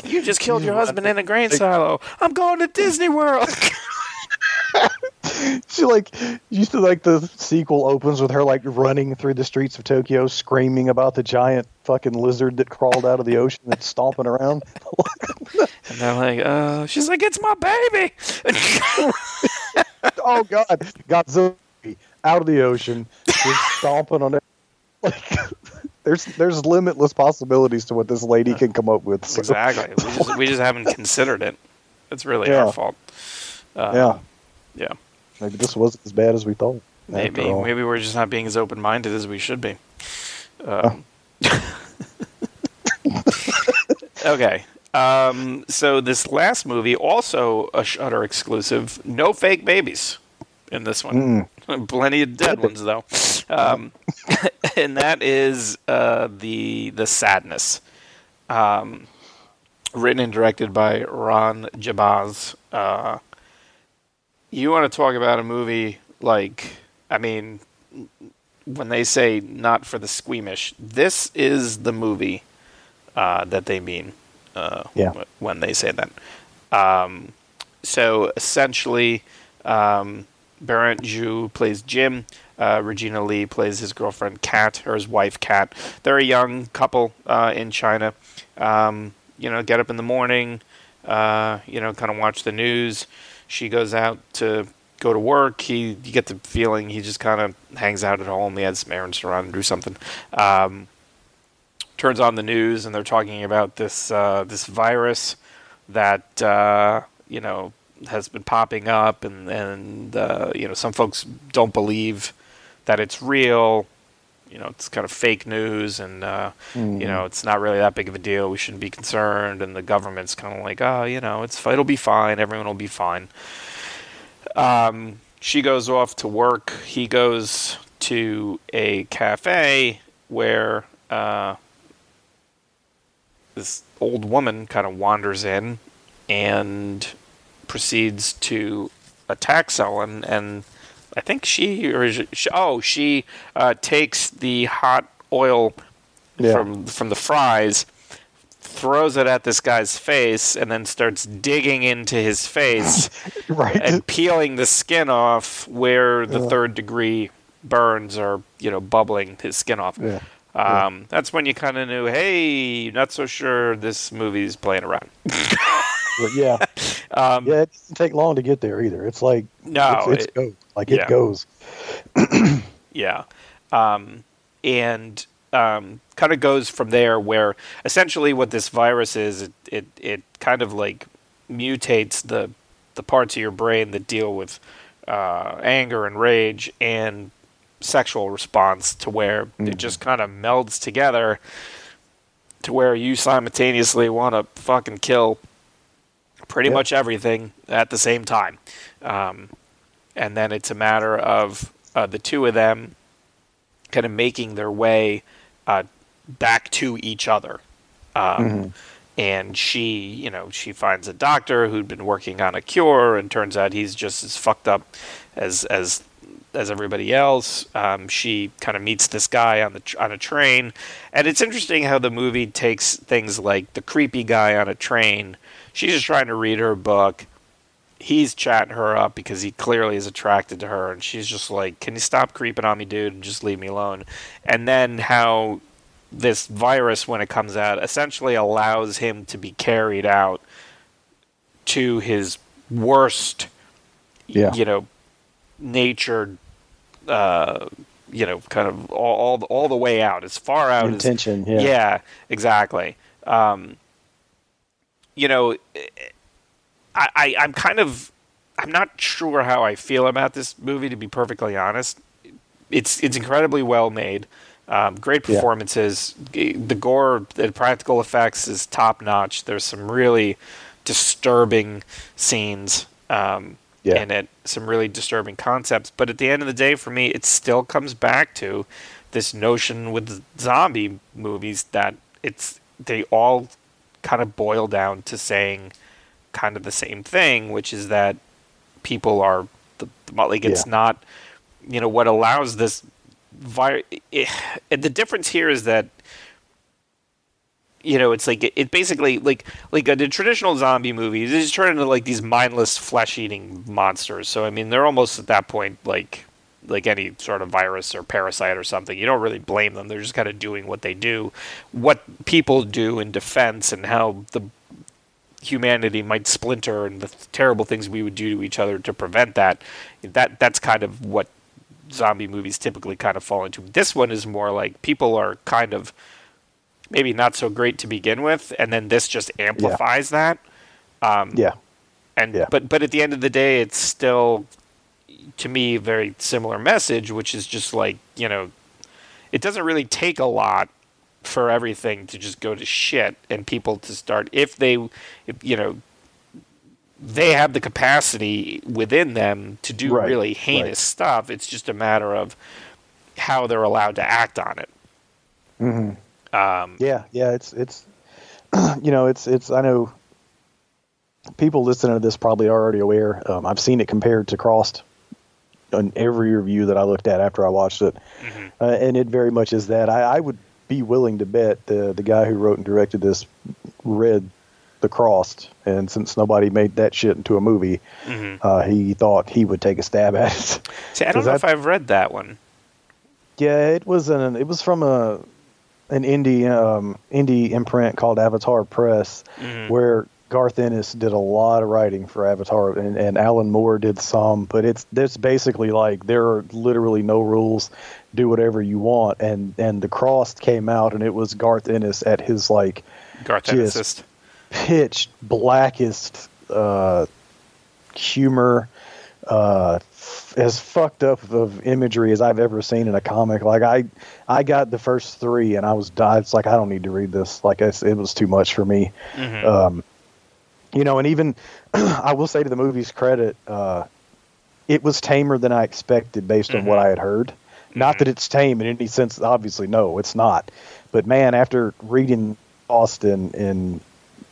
You just killed your husband in a grain silo. I'm going to Disney World. she like used to like the sequel opens with her like running through the streets of Tokyo screaming about the giant fucking lizard that crawled out of the ocean and stomping around. and they're like, oh, she's like, it's my baby. oh god, Godzilla out of the ocean, just stomping on it. Like there's there's limitless possibilities to what this lady can come up with. so- exactly. We just, we just haven't considered it. It's really Yeah. our fault. Uh, yeah, Yeah. maybe this wasn't as bad as we thought. Maybe maybe we're just not being as open minded as we should be. Um, okay. Um, so this last movie, also a Shudder exclusive, no fake babies in this one. Plenty of dead ones though, um, and that is uh, the the sadness. Um, written and directed by Rob Jabbaz. Uh, you want to talk about a movie like I mean when they say not for the squeamish, this is the movie uh, that they mean uh, Yeah. wh- when they say that. Um, so essentially, um, Berant Zhu plays Jim. Uh, Regina Lee plays his girlfriend Kat, or his wife Kat. They're a young couple uh, in China. Um, you know, get up in the morning, uh, you know, kind of watch the news. She goes out to go to work. He, you get the feeling he just kind of hangs out at home. He had some errands to run and do something. Um, turns on the news and they're talking about this uh, this virus that uh, you know has been popping up, and and uh, you know some folks don't believe that it's real. You know, it's kind of fake news, and uh, Mm-hmm. you know it's not really that big of a deal. We shouldn't be concerned, and the government's kind of like, oh, you know, it's it'll be fine. Everyone will be fine. Um, she goes off to work. He goes to a cafe where uh, this old woman kind of wanders in and proceeds to attack someone. And I think she or she, oh she uh, takes the hot oil Yeah. from from the fries. Throws it at this guy's face and then starts digging into his face right. and peeling the skin off where the Yeah. third degree burns are, you know, bubbling his skin off. Yeah. Um, That's when you kind of knew, hey, not so sure this movie's playing around. Yeah, Um, yeah. It doesn't take long to get there either. It's like No, it's, it's it- go like yeah. it goes. Yeah. Um, and um, kind of goes from there where essentially what this virus is, it, it, it kind of like mutates the, the parts of your brain that deal with uh, anger and rage and sexual response to where it just kind of melds together to where you simultaneously want to fucking kill pretty Yep. much everything at the same time. Um, and then it's a matter of uh, the two of them kind of making their way uh, back to each other. Um, And she, you know, she finds a doctor who'd been working on a cure, and turns out he's just as fucked up as as as everybody else. Um, she kind of meets this guy on the tr- on a train, and it's interesting how the movie takes things like the creepy guy on a train. She's just trying to read her book he's chatting her up because he clearly is attracted to her and she's just like can you stop creeping on me dude and just leave me alone and then how this virus when it comes out essentially allows him to be carried out to his worst Yeah. you know natured uh you know kind of all all, the- all the way out as far out as Intention. Yeah. yeah, exactly. Um, you know, I, I, I'm kind of, I'm not sure how I feel about this movie. To be perfectly honest, it's it's incredibly well made. Um, great Yeah. performances. The gore, the practical effects is top notch. There's some really disturbing scenes um, Yeah. in it. Some really disturbing concepts. But at the end of the day, for me, it still comes back to this notion with zombie movies that it's they all kind of boil down to saying kind of the same thing, which is that people are the, like it's Yeah. not you know what allows this vi- eh, and the difference here is that you know it's like it, it basically like like a, the traditional zombie movies they just turn into like these mindless flesh eating monsters so i mean they're almost at that point like like any sort of virus or parasite or something you don't really blame them they're just kind of doing what they do what people do in defense and how the humanity might splinter and the terrible things we would do to each other to prevent that that that's kind of what zombie movies typically kind of fall into this one is more like people are kind of maybe not so great to begin with, and then this just amplifies yeah. that. Um, yeah. And yeah. but but at the end of the day, it's still to me a very similar message, which is just like you know, it doesn't really take a lot for everything to just go to shit and people to start if they if, you know they have the capacity within them to do right. really heinous right. stuff it's just a matter of how they're allowed to act on it mm-hmm. Um, yeah, yeah, it's it's you know it's it's I know people listening to this probably are already aware. Um, I've seen it compared to Crossed on every review that I looked at after I watched it, mm-hmm. uh, and it very much is that. I, I would be willing to bet the the guy who wrote and directed this read the Crossed, and since nobody made that shit into a movie, mm-hmm. uh, he thought he would take a stab at it. See, I don't know that, if I've read that one. Yeah, it was an it was from a an indie um, indie imprint called Avatar Press, mm-hmm. where Garth Ennis did a lot of writing for Avatar, and, and Alan Moore did some. But it's it's basically like there are literally no rules, do whatever you want. And and the Crossed came out, and it was Garth Ennis at his like Garth Ennis pitch blackest uh, humor. Uh, as fucked up of imagery as I've ever seen in a comic. Like I, I got the first three and I was, it's like I don't need to read this. Like it was too much for me. Mm-hmm. Um, you know, and even I will say to the movie's credit, uh, it was tamer than I expected based mm-hmm. on what mm-hmm. I had heard. Mm-hmm. Not that it's tame in any sense. Obviously, no, it's not. But man, after reading Austin and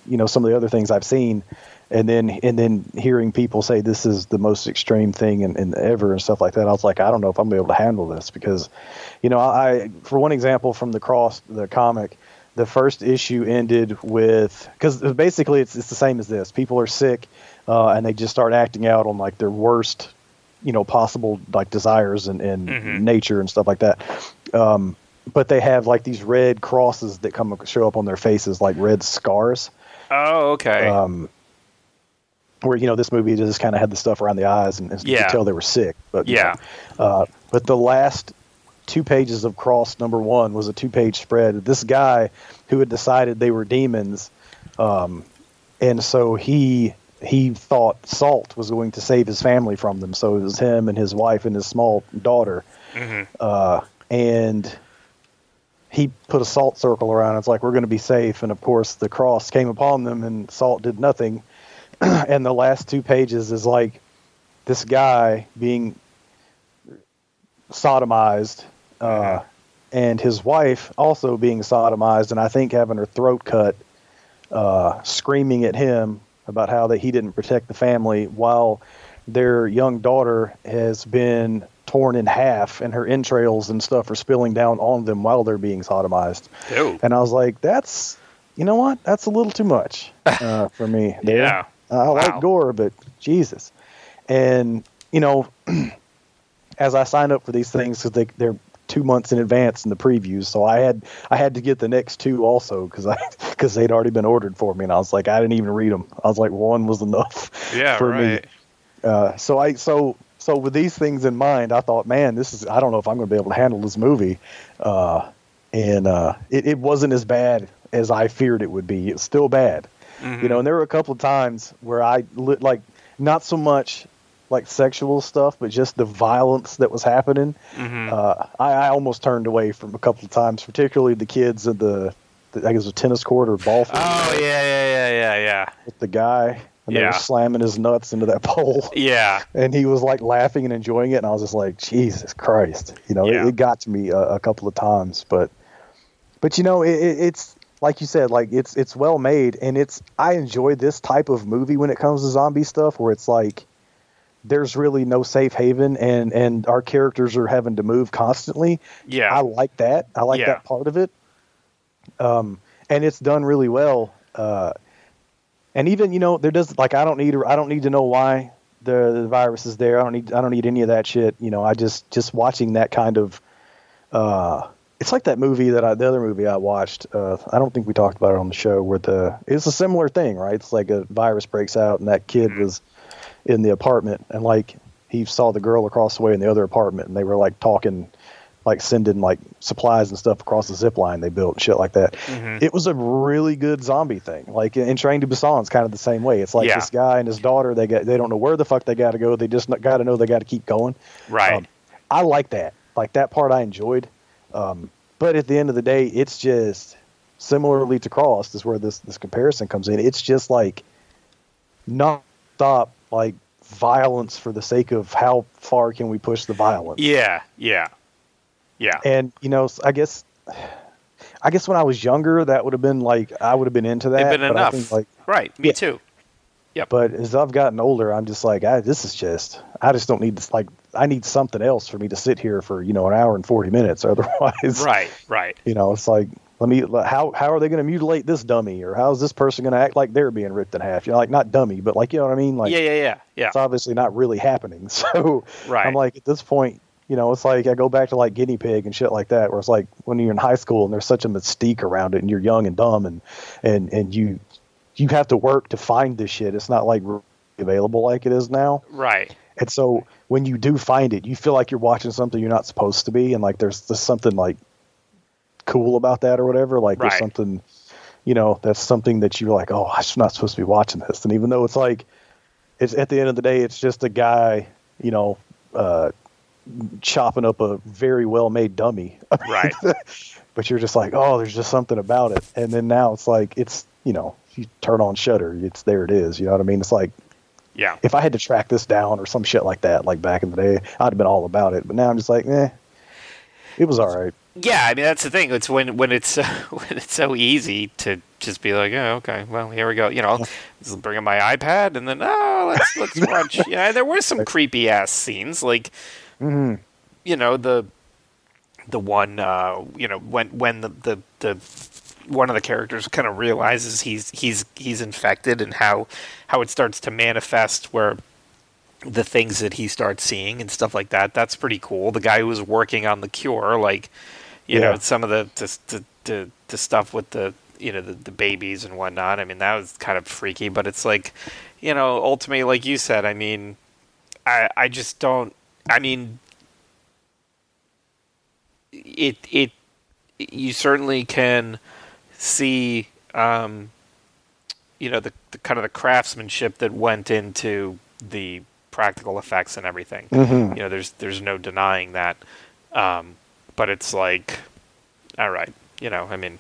you know some of the other things I've seen, and then and then hearing people say this is the most extreme thing in, in ever and stuff like that, I was like, I don't know if I'm gonna be able to handle this because, you know, I for one example from the cross the comic, the first issue ended with because basically it's it's the same as this. People are sick, uh, and they just start acting out on like their worst, you know, possible like desires and, and mm-hmm. nature and stuff like that. Um, but they have like these red crosses that come show up on their faces, like red scars. Oh, okay. Um, where you know this movie just kind of had the stuff around the eyes and, and yeah. you could tell they were sick. But yeah, uh, but the last two pages of Cross number one was a two page spread. This guy who had decided they were demons, um, and so he he thought Salt was going to save his family from them. So it was him and his wife and his small daughter, mm-hmm. uh, and he put a salt circle around. It's like we're going to be safe, and of course the cross came upon them, and Salt did nothing and the last two pages is like this guy being sodomized uh, and his wife also being sodomized and i think having her throat cut uh, screaming at him about how that he didn't protect the family while their young daughter has been torn in half and her entrails and stuff are spilling down on them while they're being sodomized Ew. and i was like that's you know what that's a little too much uh, for me there. yeah I like gore, but Jesus. And, you know, as I signed up for these things, because they, they're two months in advance in the previews, so I had I had to get the next two also because I because they'd already been ordered for me, and I was like I didn't even read them. I was like one was enough yeah, for right. me. Uh, so I so so with these things in mind, I thought, man, this is I don't know if I'm going to be able to handle this movie, uh, and uh, it, it wasn't as bad as I feared it would be. It's still bad, Mm-hmm. You know, and there were a couple of times where I like not so much like sexual stuff, but just the violence that was happening. Mm-hmm. Uh, I, I, almost turned away from a couple of times, particularly the kids at the, the I guess a tennis court or ball field. Oh yeah, yeah, yeah, yeah, yeah. With the guy. And yeah. they were slamming his nuts into that pole. Yeah. And he was like laughing and enjoying it, and I was just like, Jesus Christ, you know, yeah. it, it, got to me a, a, couple of times, but, but you know, it, it's like you said, like it's it's well made, and it's I enjoy this type of movie when it comes to zombie stuff, where it's like there's really no safe haven and and our characters are having to move constantly. Yeah. I like that. I like Yeah. that part of it. Um, and it's done really well. Uh, and even you know there does like I don't need I don't need to know why the, the virus is there. I don't need I don't need any of that shit. You know I just just watching that kind of. Uh, it's like that movie that I the other movie I watched. Uh, I don't think we talked about it on the show. Where the it's a similar thing, right? It's like a virus breaks out and that kid was in the apartment and like he saw the girl across the way in the other apartment and they were like talking like sending like supplies and stuff across the zip line they built and shit like that. Mhm. It was a really good zombie thing. Like in Train to Busan's kind of the same way. It's like Yeah. this guy and his daughter they got they don't know where the fuck they got to go. They just got to know they got to keep going. right. Um, I like that. Like that part I enjoyed. Um, but at the end of the day, it's just similarly to Cross is where this this comparison comes in. It's just like non stop like violence for the sake of how far can we push the violence. yeah. Yeah. Yeah. And you know, I guess I guess when I was younger, that would have been like I would have been into that. It'd been enough. think, like, right. Me Yeah. too. Yeah. But as I've gotten older, I'm just like, I, this is just, I just don't need this. Like, I need something else for me to sit here for, you know, an hour and 40 minutes. Otherwise, Right. Right. you know, it's like, let me, how, how are they going to mutilate this dummy? Or how is this person going to act like they're being ripped in half? You know, like not dummy, but like, you know what I mean? Like, yeah. Yeah. Yeah. Yeah. it's obviously not really happening. So Right. I'm like, at this point, you know, it's like I go back to like guinea pig and shit like that, where it's like when you're in high school and there's such a mystique around it, and you're young and dumb, and and and you you have to work to find this shit. It's not like available like it is now. Right. And so when you do find it, you feel like you're watching something you're not supposed to be, and like there's, there's something like cool about that or whatever. Like Right. there's something, you know, that's something that you're like, oh, I'm not supposed to be watching this. And even though it's like, it's at the end of the day, it's just a guy, you know, uh, chopping up a very well made dummy. Right. but you're just like, oh, there's just something about it. And then now it's like, it's, you know, you turn on Shudder, it's there it is. You know what I mean? It's like, Yeah. if I had to track this down or some shit like that, like back in the day, I'd have been all about it. But now I'm just like, eh, it was all right. Yeah, I mean that's the thing. It's when when it's uh, when it's so easy to just be like, oh, okay, well, here we go. You know, just bring in my iPad and then oh, let's let's watch. Yeah, there were some creepy ass scenes, like hmm you know the the one uh, you know when when the the, the one of the characters kind of realizes he's he's he's infected and how how it starts to manifest where the things that he starts seeing and stuff like that that's pretty cool the guy who was working on the cure like you know some of the the, the the stuff with the you know the, the babies and whatnot i mean that was kind of freaky but it's like you know ultimately like you said i mean i i just don't i mean it it you certainly can see um, you know the, the kind of the craftsmanship that went into the practical effects and everything. Mhm. You know, there's there's no denying that. Um, but it's like, all right, you know, I mean,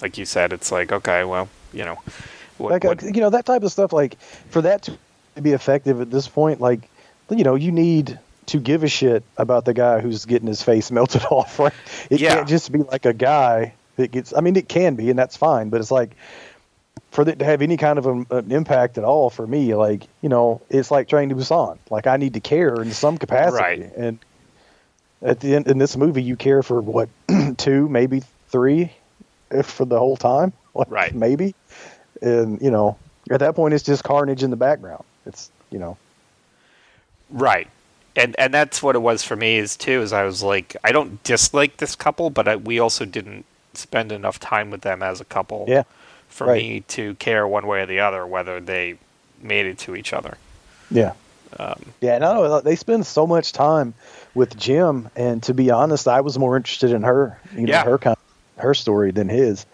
like you said, it's like okay, well, you know, what, Like, uh, what- you know, that type of stuff, like, for that to be effective at this point, like, you know, you need to give a shit about the guy who's getting his face melted off, right? It Yeah. can't just be like a guy that gets, I mean, it can be, and that's fine, but it's like, for it to have any kind of an, an impact at all for me, like, you know, it's like Train to Busan. Like, I need to care in some capacity. Right. And at the end, in this movie, you care for what, two, maybe three, if for the whole time? Like, Right. Maybe and you know at that point it's just carnage in the background it's you know Right. And and that's what it was for me is too is I was like I don't dislike this couple but I, we also didn't spend enough time with them as a couple Yeah, for right. me to care one way or the other whether they made it to each other. yeah Um, yeah no they spend so much time with jim and to be honest i was more interested in her you know Yeah. her kind her story than his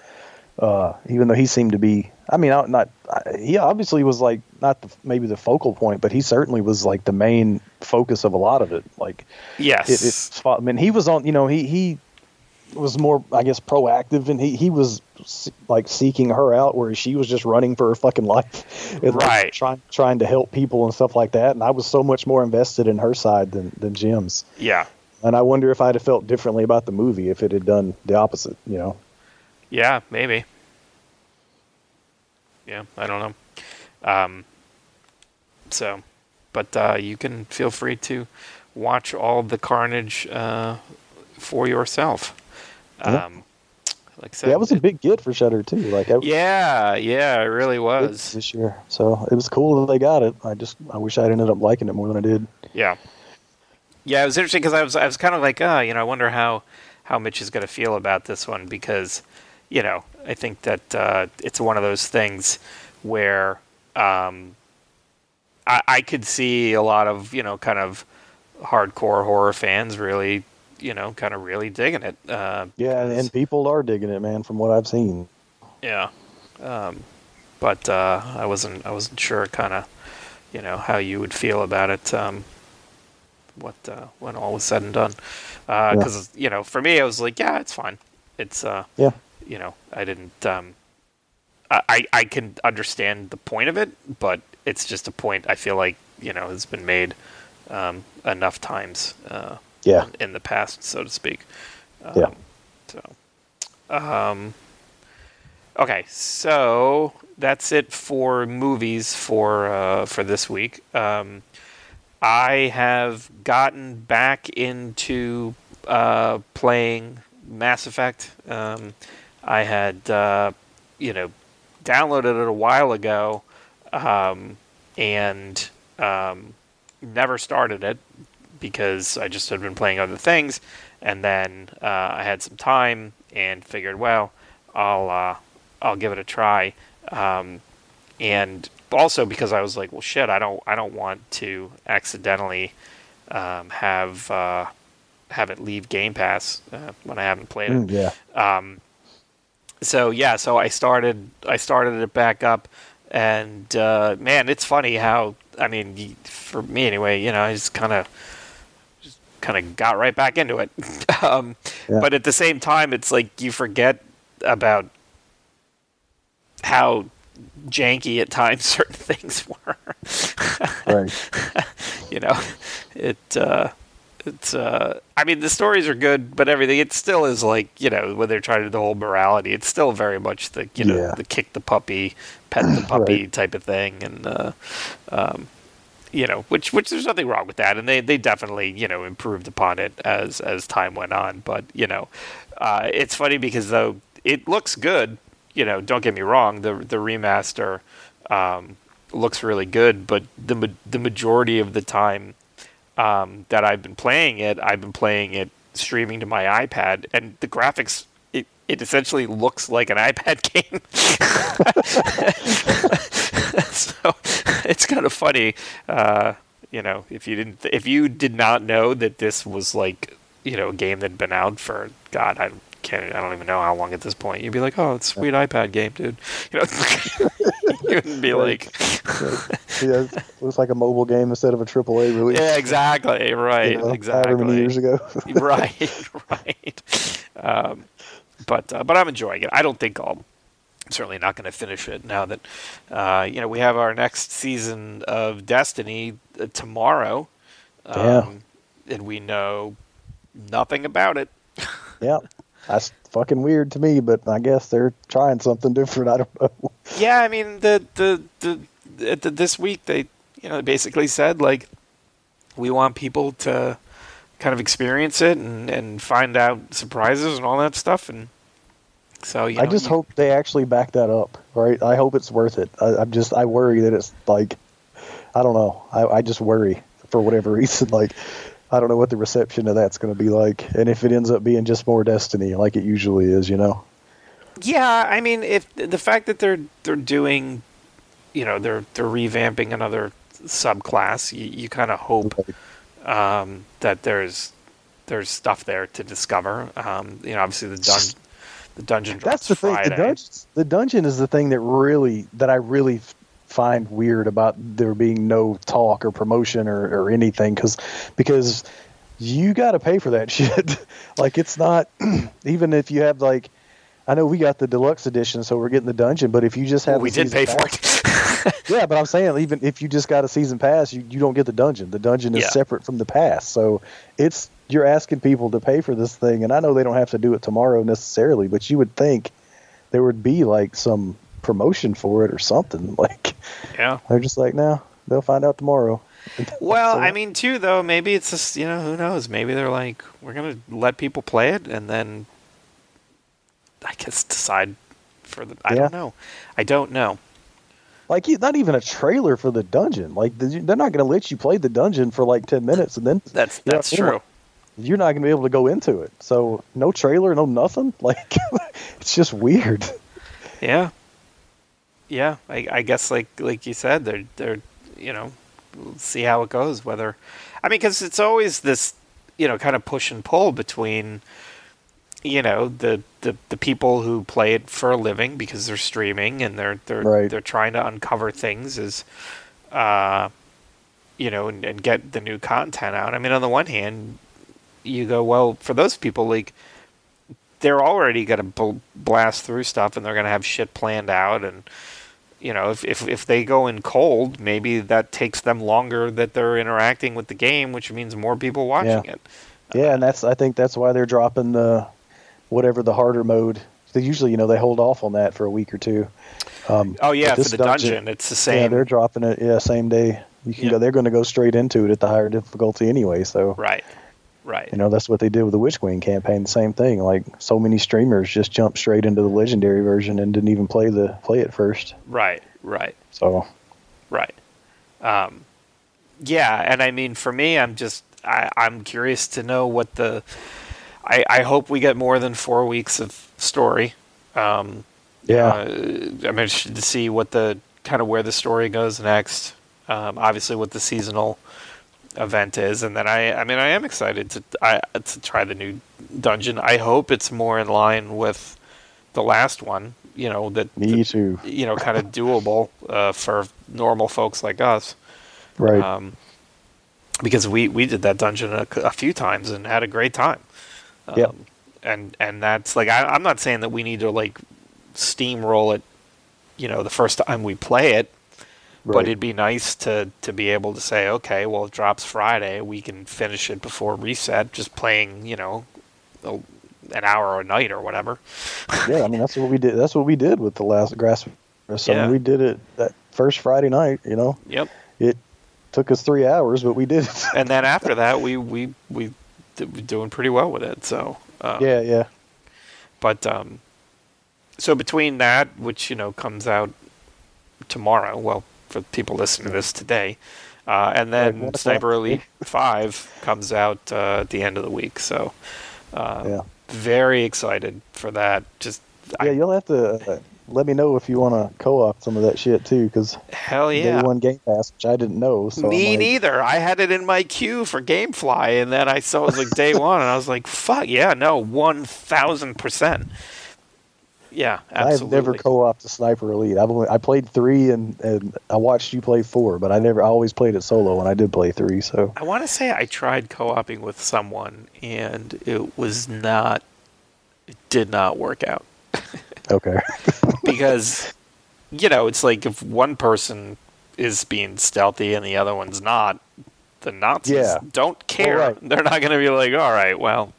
uh even though he seemed to be i mean not, not I- he obviously was like not the, maybe the focal point but he certainly was like the main focus of a lot of it like yes. it, it's I mean he was on you know he he was more I guess proactive and he he was like seeking her out whereas she was just running for her fucking life and, like, Right. trying trying to help people and stuff like that and I was so much more invested in her side than than Jim's yeah. and I wonder if I'd have felt differently about the movie if it had done the opposite you know Yeah, maybe. Yeah, I don't know. Um, so, but uh, you can feel free to watch all the carnage uh, for yourself. Yeah. Like Yeah, that was a big get for Shudder too. Like I, yeah, yeah, it really was. this year, so it was cool that they got it. I just I wish I'd ended up liking it more than I did. Yeah, yeah, it was interesting because I was I was kind of like, ah, you know, I wonder how how Mitch is going to feel about this one because, you know, I think that uh, it's one of those things where um, I, I could see a lot of you know kind of hardcore horror fans really you know kind of really digging it. Uh, Yeah, and, and people are digging it, man. From what I've seen. yeah, um, but uh, I wasn't I wasn't sure kind of you know how you would feel about it. Um, what uh, when all was said and done, because you know for me I was like yeah it's fine. It's uh, Yeah. you know I didn't um, I I can understand the point of it, but it's just a point I feel like you know has been made um, enough times. Yeah. in the past, so to speak. Um, Yeah. So, um, okay, so that's it for movies for uh, for this week. Um, I have gotten back into uh, playing Mass Effect. Um, I had, uh, you know, downloaded it a while ago, um, and um, never started it because I just had been playing other things, and then uh, I had some time and figured, well, I'll uh, I'll give it a try, um, and also because I was like, well, shit, I don't I don't want to accidentally um, have uh, have it leave Game Pass uh, when I haven't played it. Mm, yeah. Um, so yeah, so I started I started it back up, and uh, man, it's funny how I mean, for me anyway, you know, I just kind of kind of got right back into it. um, Yeah. But at the same time, it's like you forget about how janky at times certain things were. Right. you know, it. Uh, it's. Uh, I mean, the stories are good, but everything. It still is like you know when they're trying to do the whole morality. It's still very much the you know Yeah. the kick the puppy, pet the puppy Right. type of thing, and uh, um, you know, which which there's nothing wrong with that, and they they definitely you know improved upon it as as time went on. But you know, uh, it's funny because though it looks good, you know, don't get me wrong, the the remaster um, looks really good, but the the majority of the time um, that I've been playing it, I've been playing it streaming to my iPad, and the graphics. It, essentially looks like an iPad game. so it's kind of funny, uh, you know, if you didn't, if you did not know that this was like, you know, a game that'd been out for God, I can't, I don't even know how long at this point. You'd be like, oh, it's a sweet iPad game, dude. You know, you wouldn't be like, yeah, it looks like a mobile game instead of a AAA release. yeah, exactly, right, you know, exactly. However many years ago. right, right. Um, but uh, but I'm enjoying it. I don't think I'll. I'm certainly not going to finish it now that uh, you know we have our next season of Destiny uh, tomorrow, um, Yeah. and we know nothing about it. yeah. That's fucking weird to me, but I guess they're trying something different. I don't know. Yeah, I mean the the the, the this week they you know basically said like we want people to kind of experience it and and find out surprises and all that stuff and so you I know, just you- hope they actually back that up, right? I hope it's worth it. I, I'm just, I worry that it's like, I don't know. I, I just worry for whatever reason. Like, I don't know what the reception of that's going to be like, and if it ends up being just more Destiny, like it usually is, you know? Yeah, I mean, if the fact that they're they're doing, you know, they're they're revamping another subclass, you, you kind of hope um, that there's there's stuff there to discover. Um, you know, obviously the dun the dungeon drops That's the thing. Friday. The dungeon, the dungeon is the thing that really that I really find weird about there being no talk or promotion or, or anything because because you got to pay for that shit. like it's not even if you have like I know we got the deluxe edition, so we're getting the dungeon. But if you just have Well, we did pay for it. yeah, but I'm saying even if you just got a season pass, you, you don't get the dungeon. The dungeon is Yeah. separate from the pass, so it's you're asking people to pay for this thing. And I know they don't have to do it tomorrow necessarily, but you would think there would be like some promotion for it or something. Like yeah. they're just like, no, they'll find out tomorrow. Well, So- I mean, too, though, maybe it's just, you know, who knows? Maybe they're like, we're going to let people play it and then I guess decide for the. I Yeah. don't know. I don't know. Like not even a trailer for the dungeon. Like they're not going to let you play the dungeon for like ten minutes, and then That's that's you know, true. You're not going to be able to go into it. So no trailer, no nothing. Like it's just weird. Yeah. Yeah, I, I guess like like you said, they're they're you know, we'll see how it goes. Whether, I mean, because it's always this you know kind of push and pull between you know the, the the people who play it for a living because they're streaming and they're they're Right. they're trying to uncover things as uh you know and, and get the new content out. I mean, on the one hand, you go well for those people like they're already going to bl- blast through stuff and they're going to have shit planned out and you know if, if if they go in cold maybe that takes them longer that they're interacting with the game which means more people watching Yeah. it Yeah, and that's I think that's why they're dropping the whatever the harder mode. They usually, you know, they hold off on that for a week or two. Um, oh yeah for the dungeon, it's the same. Yeah, they're dropping it. Yeah, same day. You can Yeah. go. They're going to go straight into it at the higher difficulty anyway. So right right you know that's what they did with the Witch Queen campaign. The same thing. Like so many streamers just jumped straight into the legendary version and didn't even play the play it first. right right So Right. Um, yeah, and I mean, for me, I'm just I, I'm curious to know what the. I, I hope we get more than four weeks of story. Um, yeah, uh, I'm interested to see what the kind of where the story goes next. Um, obviously, what the seasonal event is, and then I I mean, I am excited to I, to try the new dungeon. I hope it's more in line with the last one. You know that me too. you know, kind of doable uh, for normal folks like us. Right. Um, because we, we did that dungeon a few times and had a great time. Um, Yep. And and that's like I, I'm not saying that we need to like steamroll it, you know, the first time we play it. But it'd be nice to to be able to say, okay, well, it drops Friday. We can finish it before reset, just playing, you know, a, an hour a night or whatever. yeah, I mean that's what we did. That's what we did with the last grass. So Yeah. we did it that first Friday night. You know, Yep. it took us three hours, but we did it. and then after that, we we we doing pretty well with it. So uh, yeah, yeah. But um, so between that, which you know comes out tomorrow, well, for people listening to this today, uh, and then one Sniper. Elite Five comes out uh, at the end of the week. So uh, Yeah. very excited for that. Just I- Yeah, you'll have to uh, let me know if you want to co-op some of that shit too, because hell yeah. day one Game Pass, which I didn't know. So Me like, neither. I had it in my queue for GameFly, and then I saw it was like day one, and I was like, "Fuck yeah, no, one thousand percent." Yeah, I've never co-opted a Sniper Elite. I've only, I played three and, and I watched you play four, but I never. I always played it solo, and I did play three. So I want to say I tried co-oping with someone, and it was not. It did not work out okay, because, you know, it's like if one person is being stealthy and the other one's not, the Nazis Yeah. don't care. right. They're not going to be like, "All right, well,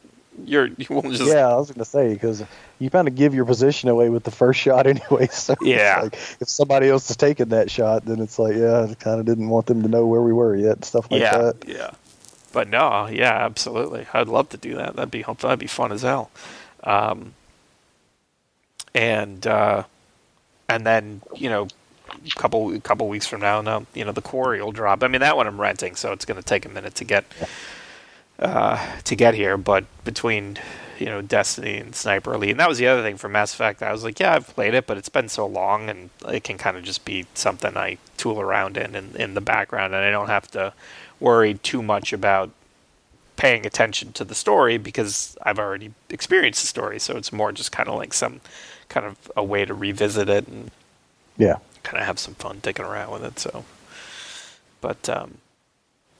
you're you won't just yeah, I was gonna say because you kind of give your position away with the first shot anyway. So Yeah. like, if somebody else is taking that shot, then it's like, yeah, I kind of didn't want them to know where we were yet, stuff like yeah, that. yeah. But no, yeah, absolutely. I'd love to do that. That'd be that'd be fun as hell. Um, and uh, and then you know, a couple couple weeks from now, now you know the quarry will drop. I mean that one I'm renting, so it's going to take a minute to get uh, to get here. But between you know Destiny and Sniper Elite, and that was the other thing for Mass Effect. I was like, yeah, I've played it, but it's been so long, and it can kind of just be something I tool around in, in in the background, and I don't have to worry too much about paying attention to the story because I've already experienced the story. So it's more just kind of like some kind of a way to revisit it and Yeah, kind of have some fun dicking around with it. So, but um,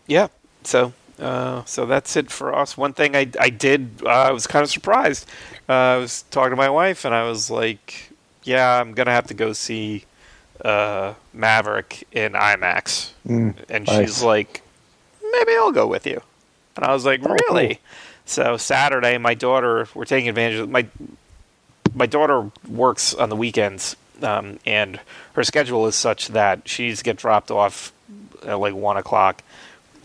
yeah, so uh, so that's it for us. One thing I I did uh, I was kind of surprised. Uh, I was talking to my wife and I was like, yeah, I'm gonna have to go see uh, Maverick in IMAX, Mm, and nice. she's like, maybe I'll go with you. And I was like, Oh, really? cool. So Saturday, my daughter, we're taking advantage of my my daughter works on the weekends, um, and her schedule is such that she needs to get dropped off at like one o'clock,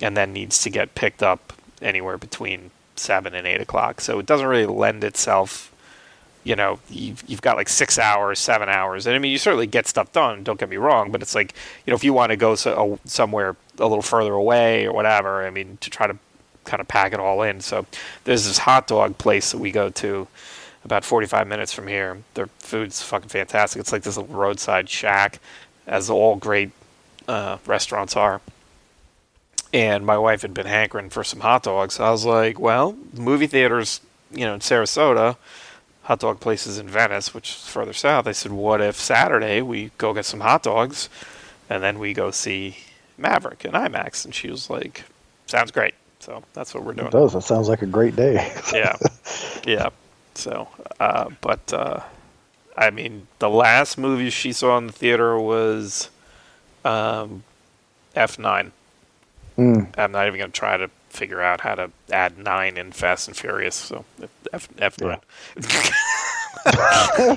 and then needs to get picked up anywhere between seven and eight o'clock. So it doesn't really lend itself. You know, you've, you've got like six hours, seven hours, and I mean, you certainly get stuff done. Don't get me wrong, but it's like, you know, if you want to go so, somewhere a little further away or whatever, I mean, to try to kind of pack it all in. So there's this hot dog place that we go to about 45 minutes from here. Their food's fucking fantastic. It's like this little roadside shack, as all great uh, restaurants are. And my wife had been hankering for some hot dogs. I was like, well, movie theaters, you know, in Sarasota, hot dog places in Venice, which is further south. I said, what if Saturday we go get some hot dogs and then we go see Maverick in IMAX? And she was like, sounds great. So that's what we're doing. It does. That sounds like a great day. yeah. Yeah. So, uh, but uh, I mean, the last movie she saw in the theater was um, F9. Mm. I'm not even going to try to figure out how to add nine in Fast and Furious. So F F9. Yeah.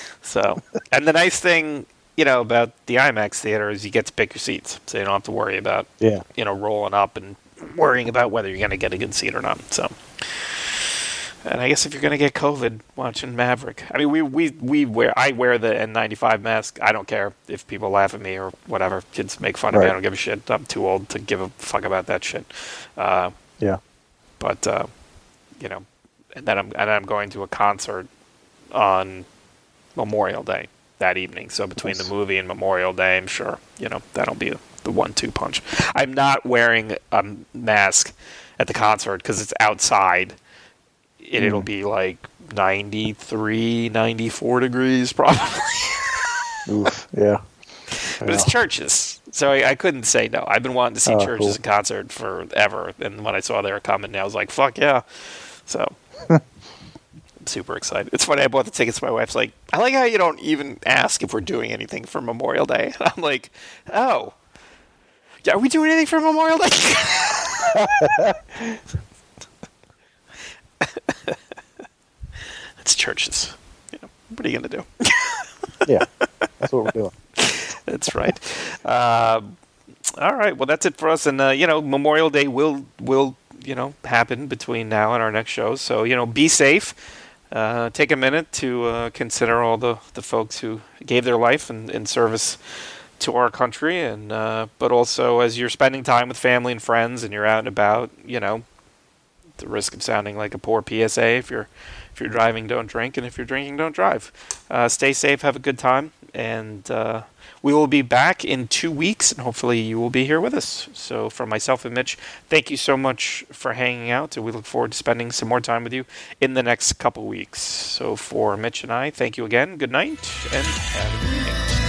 so, and the nice thing, you know, about the IMAX theater is you get to pick your seats, so you don't have to worry about, yeah, you know, rolling up and worrying about whether you're going to get a good seat or not. So. And I guess if you're gonna get COVID watching Maverick, I mean, we we we wear I wear the N95 mask. I don't care if people laugh at me or whatever. Kids make fun of me. I don't give a shit. I'm too old to give a fuck about that shit. Uh, yeah. But uh, you know, and then I'm and then I'm going to a concert on Memorial Day that evening. So between nice. the movie and Memorial Day, I'm sure you know that'll be the one-two punch. I'm not wearing a mask at the concert because it's outside and it'll hmm. be like 93, 94 degrees probably. Oof, yeah. But yeah. it's CHVRCHES. so I, I, couldn't say no. I've been wanting to see oh, CHVRCHES cool. in concert forever, and when I saw they were coming, I was like, "Fuck yeah!" So I'm super excited. It's funny. I bought the tickets. My wife's like, "I like how you don't even ask if we're doing anything for Memorial Day." I'm like, "Oh, yeah, are we doing anything for Memorial Day?" it's CHVRCHES. You know, what are you going to do? yeah, that's what we're doing. that's right. Uh, all right. Well, that's it for us. And uh, you know, Memorial Day will will you know happen between now and our next show. So you know, be safe. Uh, take a minute to uh, consider all the, the folks who gave their life in, in service to our country, and uh, but also as you're spending time with family and friends, and you're out and about, you know, the risk of sounding like a poor PSA. If you're if you're driving, don't drink, and if you're drinking, don't drive. Uh, stay safe, have a good time, and uh, we will be back in two weeks, and hopefully you will be here with us. So, for myself and Mitch, thank you so much for hanging out, and we look forward to spending some more time with you in the next couple weeks. So, for Mitch and I, thank you again. Good night, and have a good weekend.